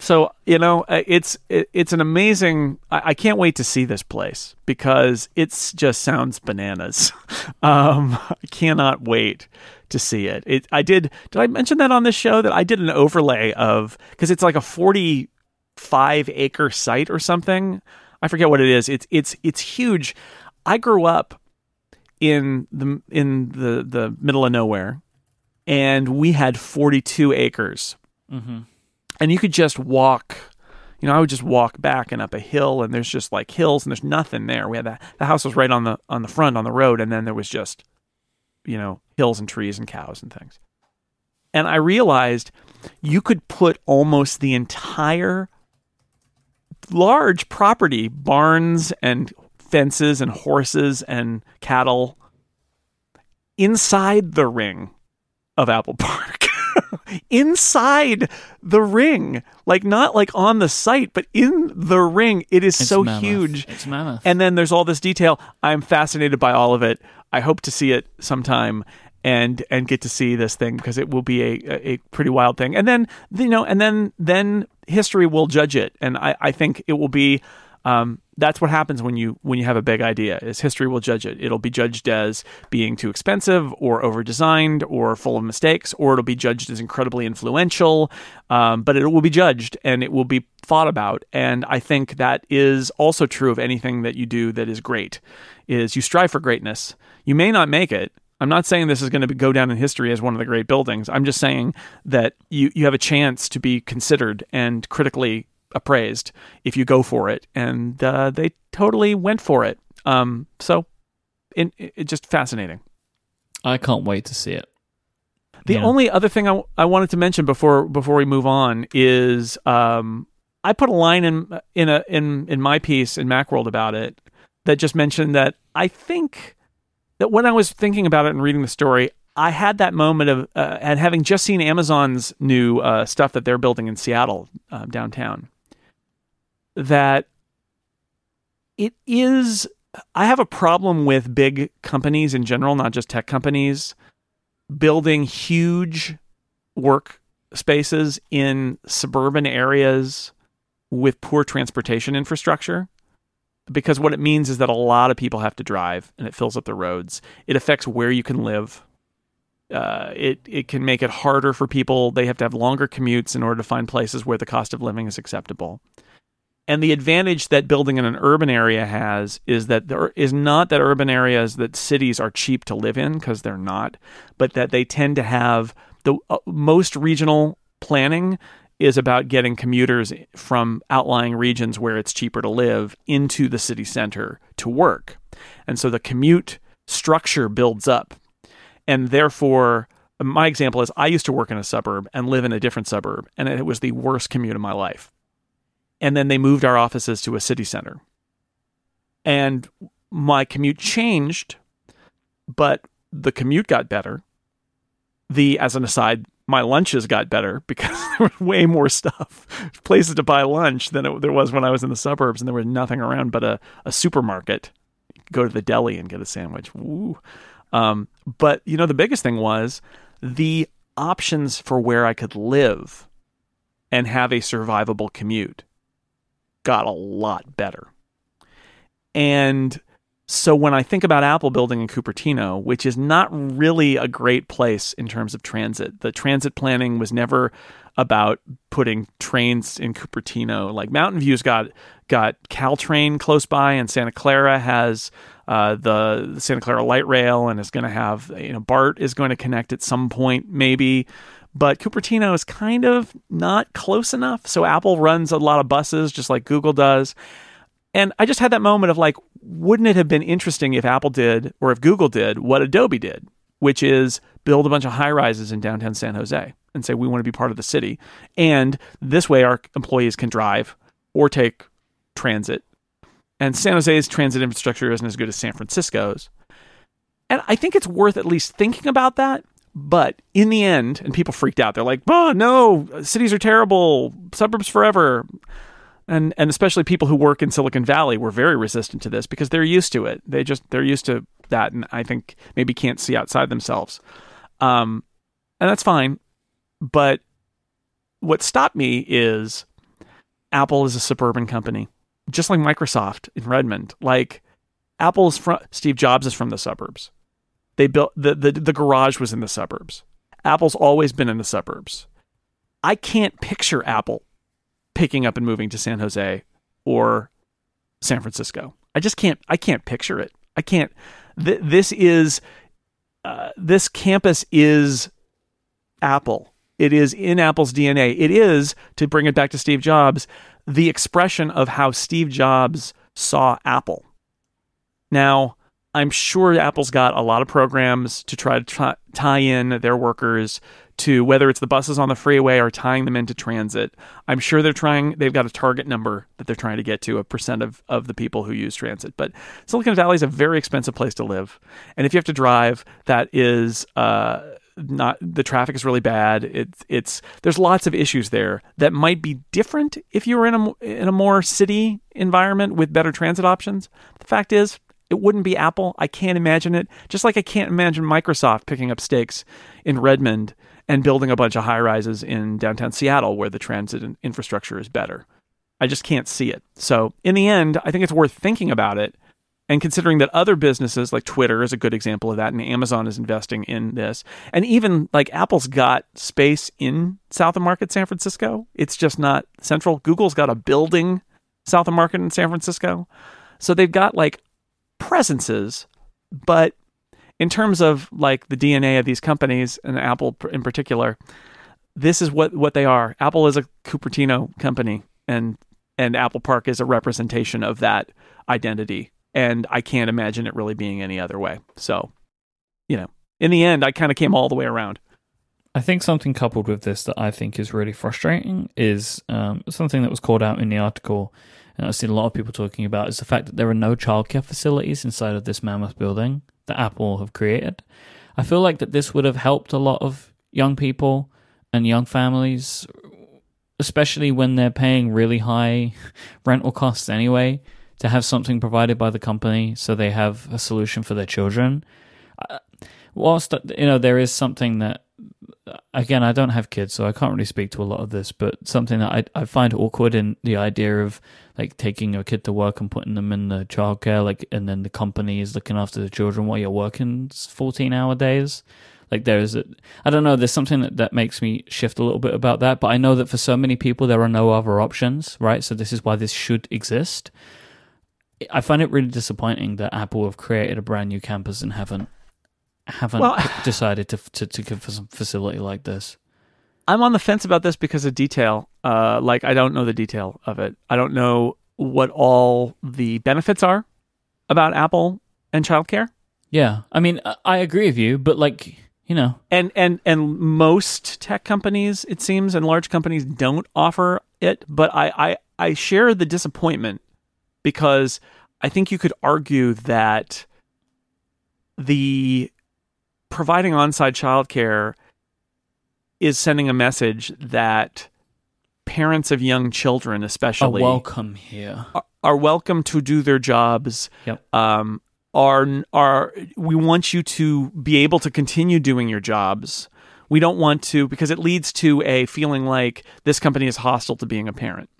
so you know, uh, it's it, it's an amazing. I, I, can't wait to see this place because it's just sounds bananas. *laughs* um, I cannot wait to see it. It. I did. Did I mention that on this show that I did an overlay of because it's like a forty five acre site or something. I forget what it is. It's it's it's huge. I grew up in the in the the middle of nowhere, and we had 42 acres, mm-hmm. and you could just walk. You know, I would just walk back and up a hill, and there's just like hills, and there's nothing there. We had the the house was right on the on the front on the road, and then there was just, you know, hills and trees and cows and things. And I realized you could put almost the entire large property, barns and fences and horses and cattle inside the ring of Apple Park. *laughs* inside the ring. Like not like on the site, but in the ring. It is it's so mammoth. huge. It's mammoth. And then there's all this detail. I'm fascinated by all of it. I hope to see it sometime and and get to see this thing because it will be a a pretty wild thing. And then you know, and then then history will judge it. And I, I think it will be um, that's what happens when you when you have a big idea is history will judge it it'll be judged as being too expensive or over designed or full of mistakes or it'll be judged as incredibly influential um, but it will be judged and it will be thought about and i think that is also true of anything that you do that is great is you strive for greatness you may not make it I'm not saying this is going to go down in history as one of the great buildings. I'm just saying that you, you have a chance to be considered and critically appraised if you go for it, and uh, they totally went for it. Um, so, it, it just fascinating. I can't wait to see it. The Yeah. only other thing I, I wanted to mention before before we move on is um, I put a line in in a in in my piece in Macworld about it that just mentioned that I think that when I was thinking about it and reading the story, I had that moment of uh, and having just seen Amazon's new uh, stuff that they're building in Seattle um, downtown. That it is. I have a problem with big companies in general, not just tech companies, building huge work spaces in suburban areas with poor transportation infrastructure because what it means is that a lot of people have to drive and it fills up the roads. It affects where you can live. Uh, it it can make it harder for people. They have to have longer commutes in order to find places where the cost of living is acceptable. And the advantage that building in an urban area has is that there is not that urban areas that cities are cheap to live in because they're not, but that they tend to have the uh, most regional planning is about getting commuters from outlying regions where it's cheaper to live into the city center to work. And so the commute structure builds up. And therefore, my example is I used to work in a suburb and live in a different suburb, and it was the worst commute of my life and then they moved our offices to a city center. And my commute changed, but the commute got better. The as an aside, my lunches got better *laughs* because there was way more stuff, places to buy lunch than it, there was when I was in the suburbs, and there was nothing around but a, a supermarket. Go to the deli and get a sandwich. Um, but you know, the biggest thing was the options for where I could live and have a survivable commute got a lot better. And so when I think about Apple building in Cupertino, which is not really a great place in terms of transit, the transit planning was never about putting trains in Cupertino. Like Mountain View's got got Caltrain close by, and Santa Clara has uh, the, the Santa Clara light rail, and is going to have you know BART is going to connect at some point maybe. But Cupertino is kind of not close enough. So Apple runs a lot of buses just like Google does. And I just had that moment of like, wouldn't it have been interesting if Apple did or if Google did what Adobe did, which is build a bunch of high rises in downtown San Jose and say, we want to be part of the city. And this way our employees can drive or take transit. And San Jose's transit infrastructure isn't as good as San Francisco's. And I think it's worth at least thinking about that but in the end, and people freaked out. They're like, "Oh no, cities are terrible, suburbs forever." And and especially people who work in Silicon Valley were very resistant to this because they're used to it. They just they're used to that, and I think maybe can't see outside themselves. Um, and that's fine. But what stopped me is Apple is a suburban company, just like Microsoft in Redmond. Like Apple's from Steve Jobs is from the suburbs. They built the, the the garage was in the suburbs. Apple's always been in the suburbs. I can't picture Apple picking up and moving to San Jose or San Francisco. I just can't. I can't picture it. I can't. Th- this is uh, this campus is Apple. It is in Apple's DNA. It is to bring it back to Steve Jobs, the expression of how Steve Jobs saw Apple. Now, I'm sure Apple's got a lot of programs to try to t- tie in their workers to whether it's the buses on the freeway or tying them into transit. I'm sure they're trying, they've got a target number that they're trying to get to, a percent of, of the people who use transit. But Silicon Valley is a very expensive place to live. And if you have to drive, that is, uh, not the traffic is really bad. It's it's there's lots of issues there that might be different if you were in a in a more city environment with better transit options. The fact is, it wouldn't be Apple. I can't imagine it. Just like I can't imagine Microsoft picking up stakes in Redmond and building a bunch of high rises in downtown Seattle where the transit infrastructure is better. I just can't see it. So, in the end, I think it's worth thinking about it and considering that other businesses like Twitter is a good example of that and Amazon is investing in this. And even like Apple's got space in South of Market San Francisco. It's just not central. Google's got a building south of Market in San Francisco. So they've got like presences, but in terms of like the DNA of these companies and Apple in particular, this is what what they are. Apple is a Cupertino company, and and Apple Park is a representation of that identity. And I can't imagine it really being any other way. So, you know, in the end, I kind of came all the way around. I think something coupled with this that I think is really frustrating is um, something that was called out in the article, and I've seen a lot of people talking about, is the fact that there are no childcare facilities inside of this mammoth building that Apple have created. I feel like that this would have helped a lot of young people and young families, especially when they're paying really high *laughs* rental costs anyway, to have something provided by the company so they have a solution for their children. Uh, whilst you know there is something that again I don't have kids so I can't really speak to a lot of this but something that I I find awkward in the idea of like taking your kid to work and putting them in the childcare like and then the company is looking after the children while you're working 14 hour days. Like there's a, I don't know there's something that, that makes me shift a little bit about that but I know that for so many people there are no other options right? So this is why this should exist. I find it really disappointing that Apple have created a brand new campus and haven't haven't Well- decided to, to to give us a facility like this. I'm on the fence about this because of detail. Uh, like I don't know the detail of it. I don't know what all the benefits are about Apple and childcare. Yeah, I mean, I- I agree with you, but like you know, And and and most tech companies, it seems, and large companies don't offer it. But I I, I share the disappointment because I think you could argue that the providing on-site childcare is sending a message that parents of young children, especially, welcome here. are, are welcome to do their jobs. Yep. Um, are are we want you to be able to continue doing your jobs. We don't want to because it leads to a feeling like this company is hostile to being a parent.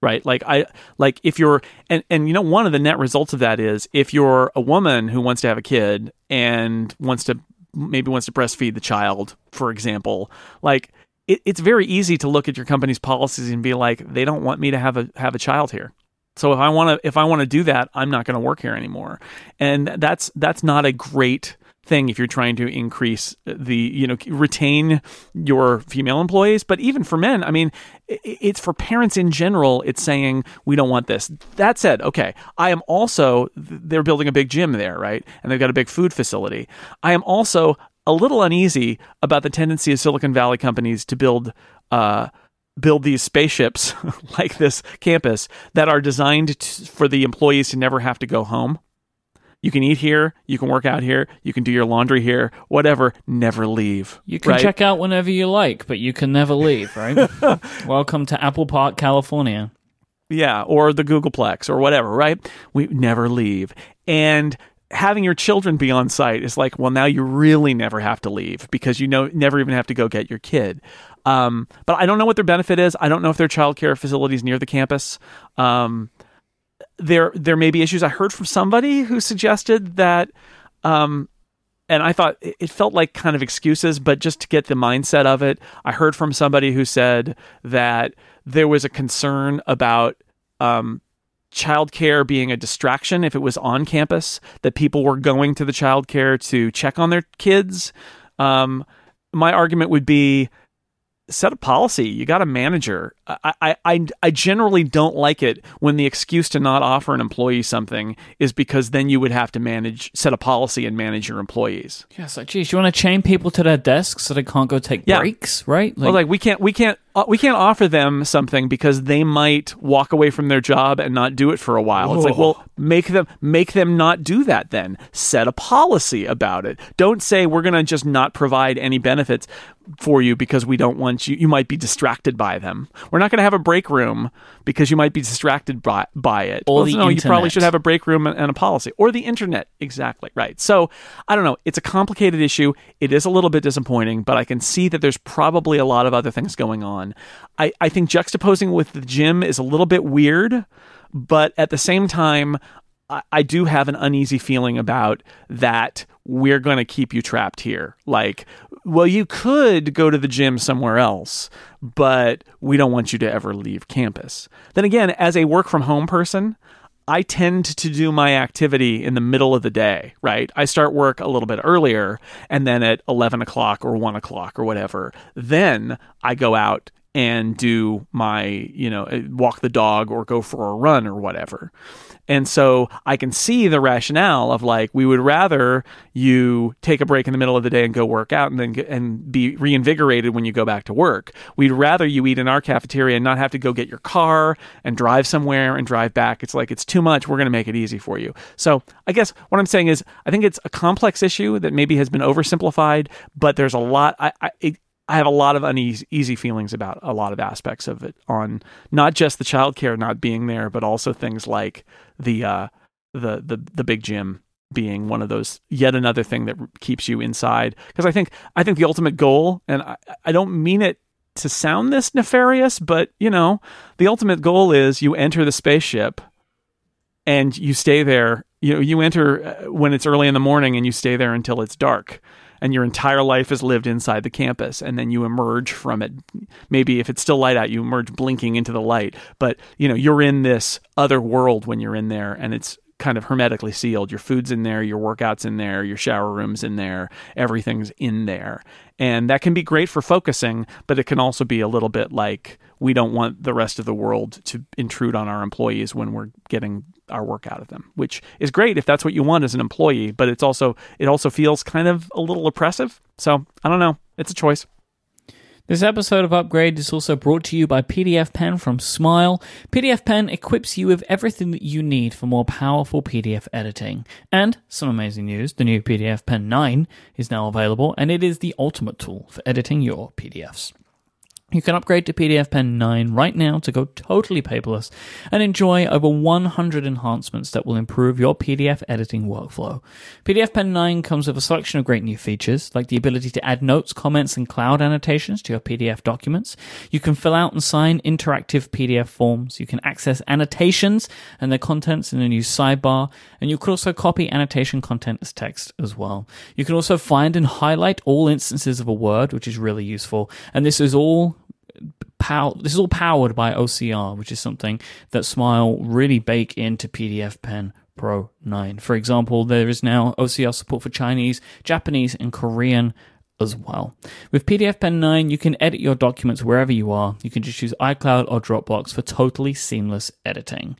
Right? Like I like if you're and and you know one of the net results of that is if you're a woman who wants to have a kid and wants to maybe wants to breastfeed the child, for example, like it, it's very easy to look at your company's policies and be like, they don't want me to have a have a child here. So if I want to if I want to do that, I'm not going to work here anymore. And that's that's not a great thing if you're trying to increase the you know retain your female employees but even for men i mean it's for parents in general it's saying we don't want this. That said okay i am also they're building a big gym there right? And they've got a big food facility. I am also a little uneasy about the tendency of silicon valley companies to build uh build these spaceships *laughs* like this campus that are designed t for the employees to never have to go home. You can eat here, you can work out here, you can do your laundry here, whatever, never leave. You can right? check out whenever you like, but you can never leave, right? *laughs* welcome to Apple Park, California. Yeah, or the Googleplex or whatever, right? We never leave. And having your children be on site is like, well, now you really never have to leave because you know never even have to go get your kid. Um, but I don't know what their benefit is. I don't know if their are childcare facilities near the campus. Um, there, there may be issues. I heard from somebody who suggested that, um, and I thought it felt like kind of excuses, but just to get the mindset of it, I heard from somebody who said that there was a concern about um, childcare being a distraction if it was on campus, that people were going to the childcare to check on their kids. Um, my argument would be set a policy. You got a manager. I, I, I, I generally don't like it when the excuse to not offer an employee something is because then you would have to manage, set a policy and manage your employees. Yeah, it's like, geez, you want to chain people to their desks so they can't go take Yeah. breaks, right? Well, like we can't we can't uh, we can't offer them something because they might walk away from their job and not do it for a while. It's like, well, make them make them not do that then. Set a policy about it. Don't say we're going to just not provide any benefits for you because we don't want you you might be distracted by them. We're not going to have a break room because you might be distracted by by it. Or Well, the no, you probably should have a break room and and a policy. Or the internet exactly right. So i don't know it's a complicated issue. It is a little bit disappointing but i can see that there's probably a lot of other things going on. I, I think juxtaposing with the gym is a little bit weird but at the same time I, do have an uneasy feeling about that we're going to keep you trapped here like well you could go to the gym somewhere else but we don't want you to ever leave campus then again as a work from home person I tend to do my activity in the middle of the day, right? I start work a little bit earlier and then at 11 o'clock or 1 o'clock or whatever. Then I go out and do my, you know, walk the dog or go for a run or whatever. And so I can see the rationale of like we would rather you take a break in the middle of the day and go work out and then and be reinvigorated when you go back to work. We'd rather you eat in our cafeteria and not have to go get your car and drive somewhere and drive back. It's like it's too much. We're going to make it easy for you. So I guess what I'm saying is I think it's a complex issue that maybe has been oversimplified, but there's a lot. I, I it, I have a lot of uneasy easy feelings about a lot of aspects of it on not just the childcare not being there, but also things like the uh, the the the big gym being one of those yet another thing that keeps you inside. Because I think I think the ultimate goal, and I, I don't mean it to sound this nefarious, but you know, the ultimate goal is you enter the spaceship and you stay there. You know, you enter uh, when it's early in the morning and you stay there until it's dark and your entire life is lived inside the campus and then you emerge from it. Maybe if it's still light out you emerge blinking into the light. But you know you're in this other world when you're in there and it's kind of hermetically sealed. Your food's in there your workouts in there your shower rooms in there everything's in there. And that can be great for focusing but it can also be a little bit like we don't want the rest of the world to intrude on our employees when we're getting our work out of them, which is great if that's what you want as an employee, but it's also it also feels kind of a little oppressive. So, I don't know. It's a choice. This episode of Upgrade is also brought to you by PDFpen from Smile. PDFpen equips you with everything that you need for more powerful PDF editing. And some amazing news the new PDFpen 9 is now available, and it is the ultimate tool for editing your PDFs. You can upgrade to PDFpen 9 right now to go totally paperless and enjoy over 100 enhancements that will improve your PDF editing workflow. PDFpen 9 comes with a selection of great new features, like the ability to add notes, comments, and cloud annotations to your PDF documents. You can fill out and sign interactive PDF forms. You can access annotations and their contents in a new sidebar, and you can also copy annotation content as text as well. You can also find and highlight all instances of a word, which is really useful, and this is all This is all powered by OCR, which is something that Smile really bake into PDFpen Pro 9. For example, there is now OCR support for Chinese, Japanese, and Korean as well. With PDFpen 9, you can edit your documents wherever you are. You can just use iCloud or Dropbox for totally seamless editing.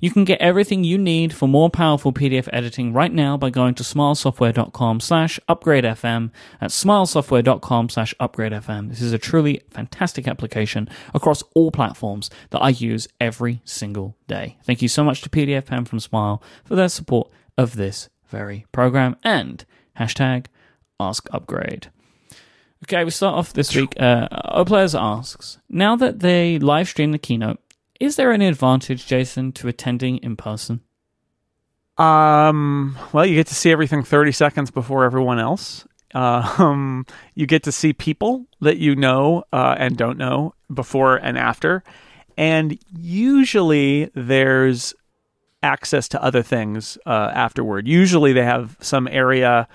You can get everything you need for more powerful PDF editing right now by going to smilesoftware.com slash upgradefm at smilesoftware.com slash upgradefm. This is a truly fantastic application across all platforms that I use every single day. Thank you so much to PDFpen from Smile for their support of this very program and hashtag ask upgrade. Okay, we start off this week. Uh, Oplayers asks, now that they live stream the keynote, is there any advantage, Jason, to attending in person? Um, well, you get to see everything 30 seconds before everyone else. Uh, *laughs* um, you get to see people that you know uh, and don't know before and after. And usually there's access to other things uh, afterward. Usually they have some area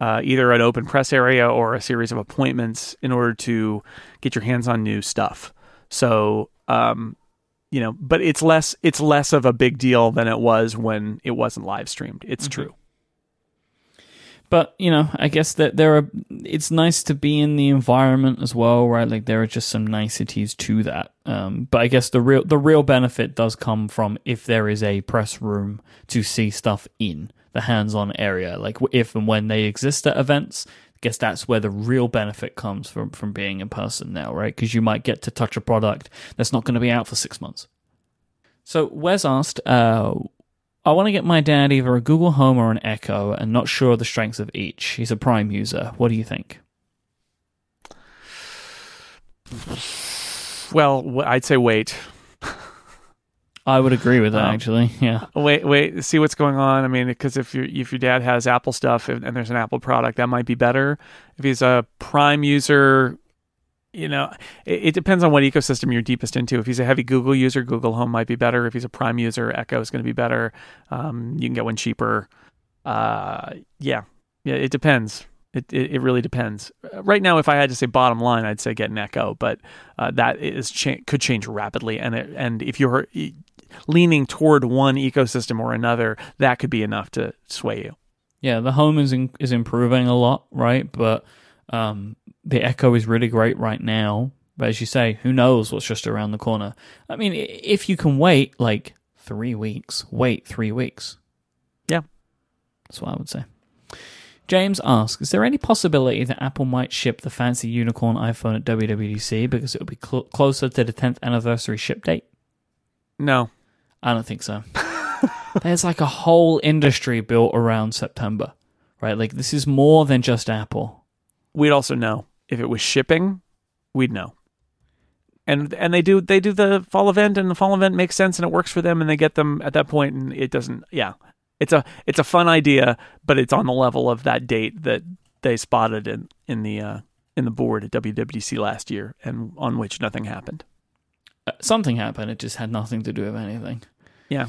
uh, either an open press area or a series of appointments in order to get your hands on new stuff. So, um, you know, but it's less it's less of a big deal than it was when it wasn't live streamed. It's mm-hmm. true. But you know, I guess that there are. It's nice to be in the environment as well, right? Like there are just some niceties to that. Um, but I guess the real the real benefit does come from if there is a press room to see stuff in the hands-on area like if and when they exist at events I guess that's where the real benefit comes from from being in person now right because you might get to touch a product that's not going to be out for six months so wes asked uh, I want to get my dad either a Google Home or an Echo, and not sure of the strengths of each. He's a Prime user. What do you think? Well, I'd say wait. I would agree with that um, actually. Yeah. Wait, wait, see what's going on. I mean, because if your if your dad has Apple stuff and, and, there's an Apple product, that might be better. If he's a Prime user, you know, it, it, depends on what ecosystem you're deepest into. If he's a heavy Google user, Google Home might be better. If he's a Prime user, Echo is going to be better. Um, you can get one cheaper. Uh, yeah, yeah, it depends. It, it, it really depends. Right now, if I had to say bottom line, I'd say get an Echo, but uh, that is cha- could change rapidly. And it, and if you're leaning toward one ecosystem or another, that could be enough to sway you. Yeah, the home is in, is improving a lot, right? But um, the Echo is really great right now. But as you say, who knows what's just around the corner? I mean, if you can wait like three weeks, wait three weeks. Yeah. That's what I would say. James asks, is there any possibility that Apple might ship the fancy unicorn iPhone at WWDC because it would be cl- closer to the 10th anniversary ship date? No. I don't think so. *laughs* There's like a whole industry built around September, right? Like this is more than just Apple. We'd also know if it was shipping. We'd know. And and they do they do the fall event and the fall event makes sense and it works for them and they get them at that point and it doesn't. Yeah, it's a it's a fun idea, but it's on the level of that date that they spotted in in the uh, in the board at WWDC last year and on which nothing happened. Uh, something happened. It just had nothing to do with anything. Yeah.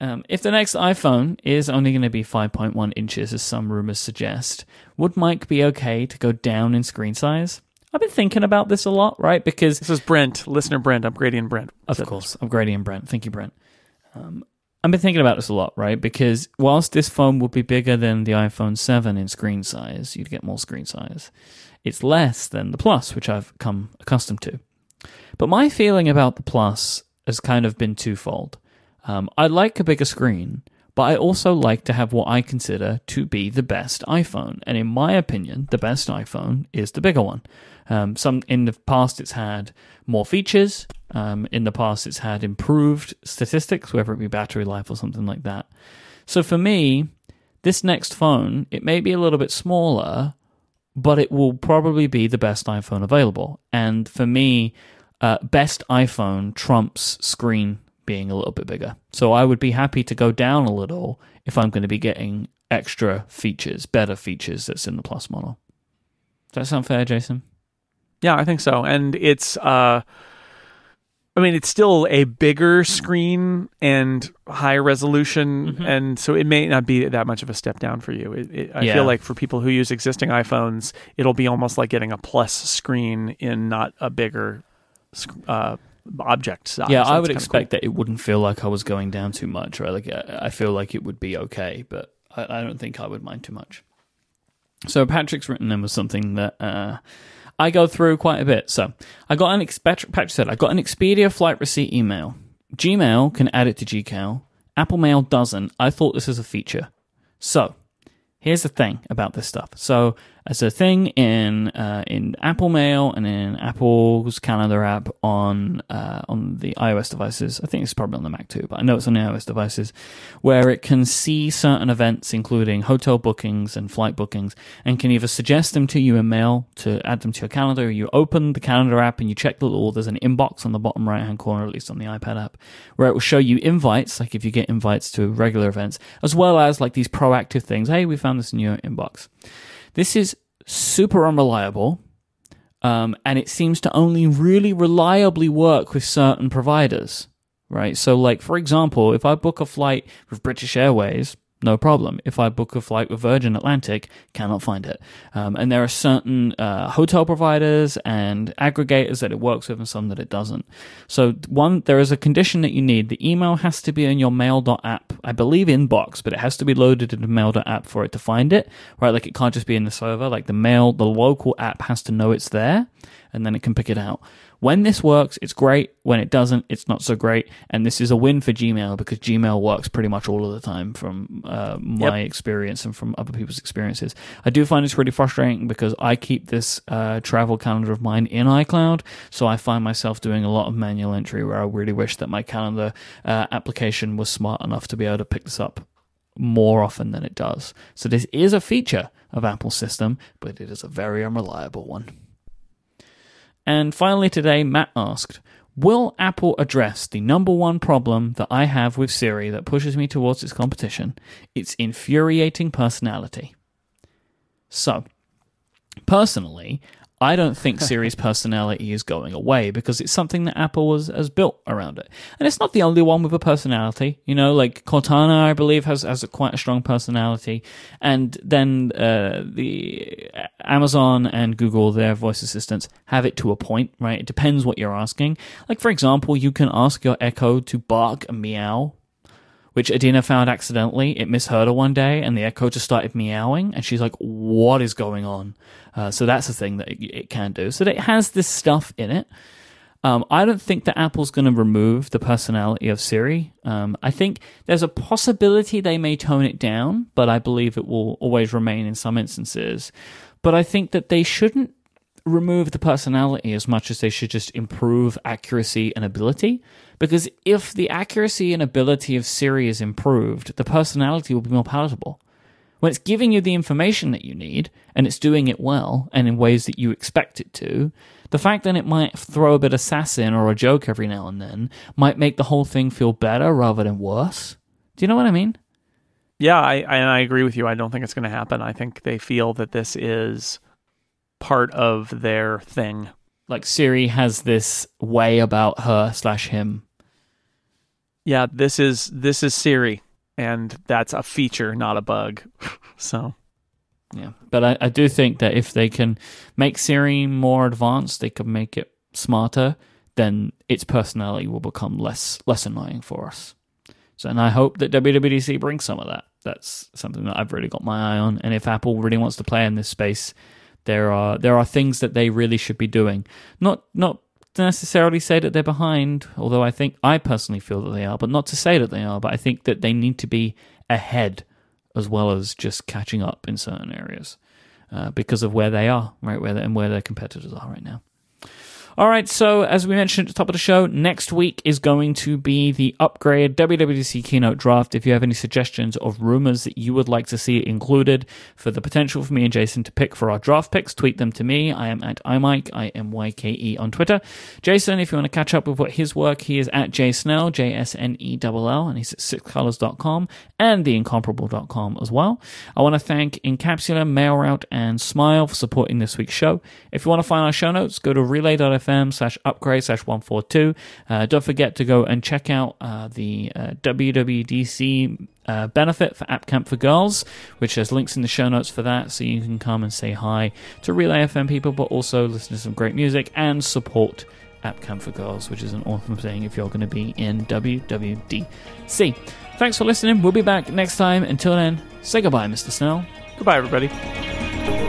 Um, if the next iPhone is only going to be 5.1 inches, as some rumors suggest, would Myke be okay to go down in screen size? I've been thinking about this a lot, right? Because This is Brent, listener Brent. I'm Grady and Brent. Of said course, of Grady and Brent. Thank you, Brent. Um, I've been thinking about this a lot, right? Because whilst this phone would be bigger than the iPhone 7 in screen size, you'd get more screen size. It's less than the Plus, which I've come accustomed to. But my feeling about the Plus has kind of been twofold. Um, I like a bigger screen, but I also like to have what I consider to be the best iPhone. And in my opinion, the best iPhone is the bigger one. Um, some in the past, it's had more features. Um, in the past, it's had improved statistics, whether it be battery life or something like that. So for me, this next phone, it may be a little bit smaller, but it will probably be the best iPhone available. And for me, uh, best iPhone trumps screen being a little bit bigger. So I would be happy to go down a little if I'm going to be getting extra features, better features that's in the Plus model. Does that sound fair, Jason? Yeah, I think so. And it's uh I mean, it's still a bigger screen and higher resolution, Mhm. and so it may not be that much of a step down for you. It, it, I Yeah. feel like for people who use existing iPhones, it'll be almost like getting a plus screen in not a bigger uh, object size. yeah, I would expect that it wouldn't feel like I was going down too much, right? Like I I feel like it would be okay, but I, I don't think I would mind too much. So Patrick's written in with something that uh, I go through quite a bit. So I got an ex- Patrick Patrick said I got an Expedia flight receipt email. Gmail can add it to Gcal. Apple Mail doesn't. I thought this was a feature. So here's the thing about this stuff. So as a thing in uh, in Apple Mail and in Apple's calendar app on uh, on the iOS devices, I think it's probably on the Mac too, but I know it's on the iOS devices, where it can see certain events, including hotel bookings and flight bookings, and can either suggest them to you in mail to add them to your calendar. You open the calendar app and you check the little. There's an inbox on the bottom right hand corner, at least on the iPad app, where it will show you invites, like if you get invites to regular events, as well as like these proactive things. Hey, we found this in your inbox. This is super unreliable, um, and it seems to only really reliably work with certain providers, right? So, like for example, if I book a flight with British Airways, no problem. If I book a flight with Virgin Atlantic, cannot find it. Um, and there are certain uh, hotel providers and aggregators that it works with, and some that it doesn't. So, one, there is a condition that you need. The email has to be in your mail.app, I believe inbox, but it has to be loaded into mail.app for it to find it, right? Like it can't just be in the server. Like the mail, the local app has to know it's there, and then it can pick it out. When this works, it's great. When it doesn't, it's not so great. And this is a win for Gmail because Gmail works pretty much all of the time from uh, my experience and from other people's experiences. I do find it's really frustrating because I keep this uh, travel calendar of mine in iCloud, so I find myself doing a lot of manual entry where I really wish that my calendar uh, application was smart enough to be able to pick this up more often than it does. So this is a feature of Apple's system, but it is a very unreliable one. And finally, today, Matt asked Will Apple address the number one problem that I have with Siri that pushes me towards its competition? Its infuriating personality. So, personally, I don't think *laughs* Siri's personality is going away because it's something that Apple was, has built around it. And it's not the only one with a personality. You know, like Cortana, I believe, has, has a quite a strong personality. And then uh, the Amazon and Google, their voice assistants, have it to a point, right? It depends what you're asking. Like, for example, you can ask your Echo to bark and meow which Adina found accidentally. It misheard her one day, and the Echo just started meowing, and she's like, "What is going on?" Uh, so that's the thing that it, it can do. So it has this stuff in it. Um, I don't think that Apple's going to remove the personality of Siri. Um, I think there's a possibility they may tone it down, but I believe it will always remain in some instances. But I think that they shouldn't remove the personality as much as they should just improve accuracy and ability. Because if the accuracy and ability of Siri is improved, the personality will be more palatable. When it's giving you the information that you need and it's doing it well and in ways that you expect it to, the fact that it might throw a bit of sass in or a joke every now and then might make the whole thing feel better rather than worse. Do you know what I mean? Yeah, I, I, I agree with you. I don't think it's going to happen. I think they feel that this is part of their thing. Like Siri has this way about her slash him. Yeah, this is this is Siri, and that's a feature, not a bug. *laughs* so yeah, but I, I do think that if they can make Siri more advanced, they can make it smarter. Then its personality will become less less annoying for us. So, and I hope that WWDC brings some of that. That's something that I've really got my eye on. And if Apple really wants to play in this space, there are there are things that they really should be doing. Not not necessarily say that they're behind, although I think I personally feel that they are, but not to say that they are. But I think that they need to be ahead as well as just catching up in certain areas uh, because of where they are, right, where and where their competitors are right now. All right, so as we mentioned at the top of the show, next week is going to be the upgrade WWDC keynote draft. If you have any suggestions of rumors that you would like to see included for the potential for me and Jason to pick for our draft picks, tweet them to me. I am at imyke, I M Y K E on Twitter. Jason, if you want to catch up with what his work, he is at jsnell, J S N E L L, and he's at sixcolors.com and theincomparable.com as well. I want to thank Incapsula, MailRoute, and Smile for supporting this week's show. If you want to find our show notes, go to relay.fm fm slash upgrade slash 142. Uh, don't forget to go and check out uh, the uh, WWDC uh, benefit for App Camp for Girls, which has links in the show notes for that, so you can come and say hi to Relay FM people, but also listen to some great music and support App Camp for Girls, which is an awesome thing if you're going to be in WWDC. Thanks for listening. We'll be back next time. Until then, say goodbye, Mr. Snell. Goodbye, everybody.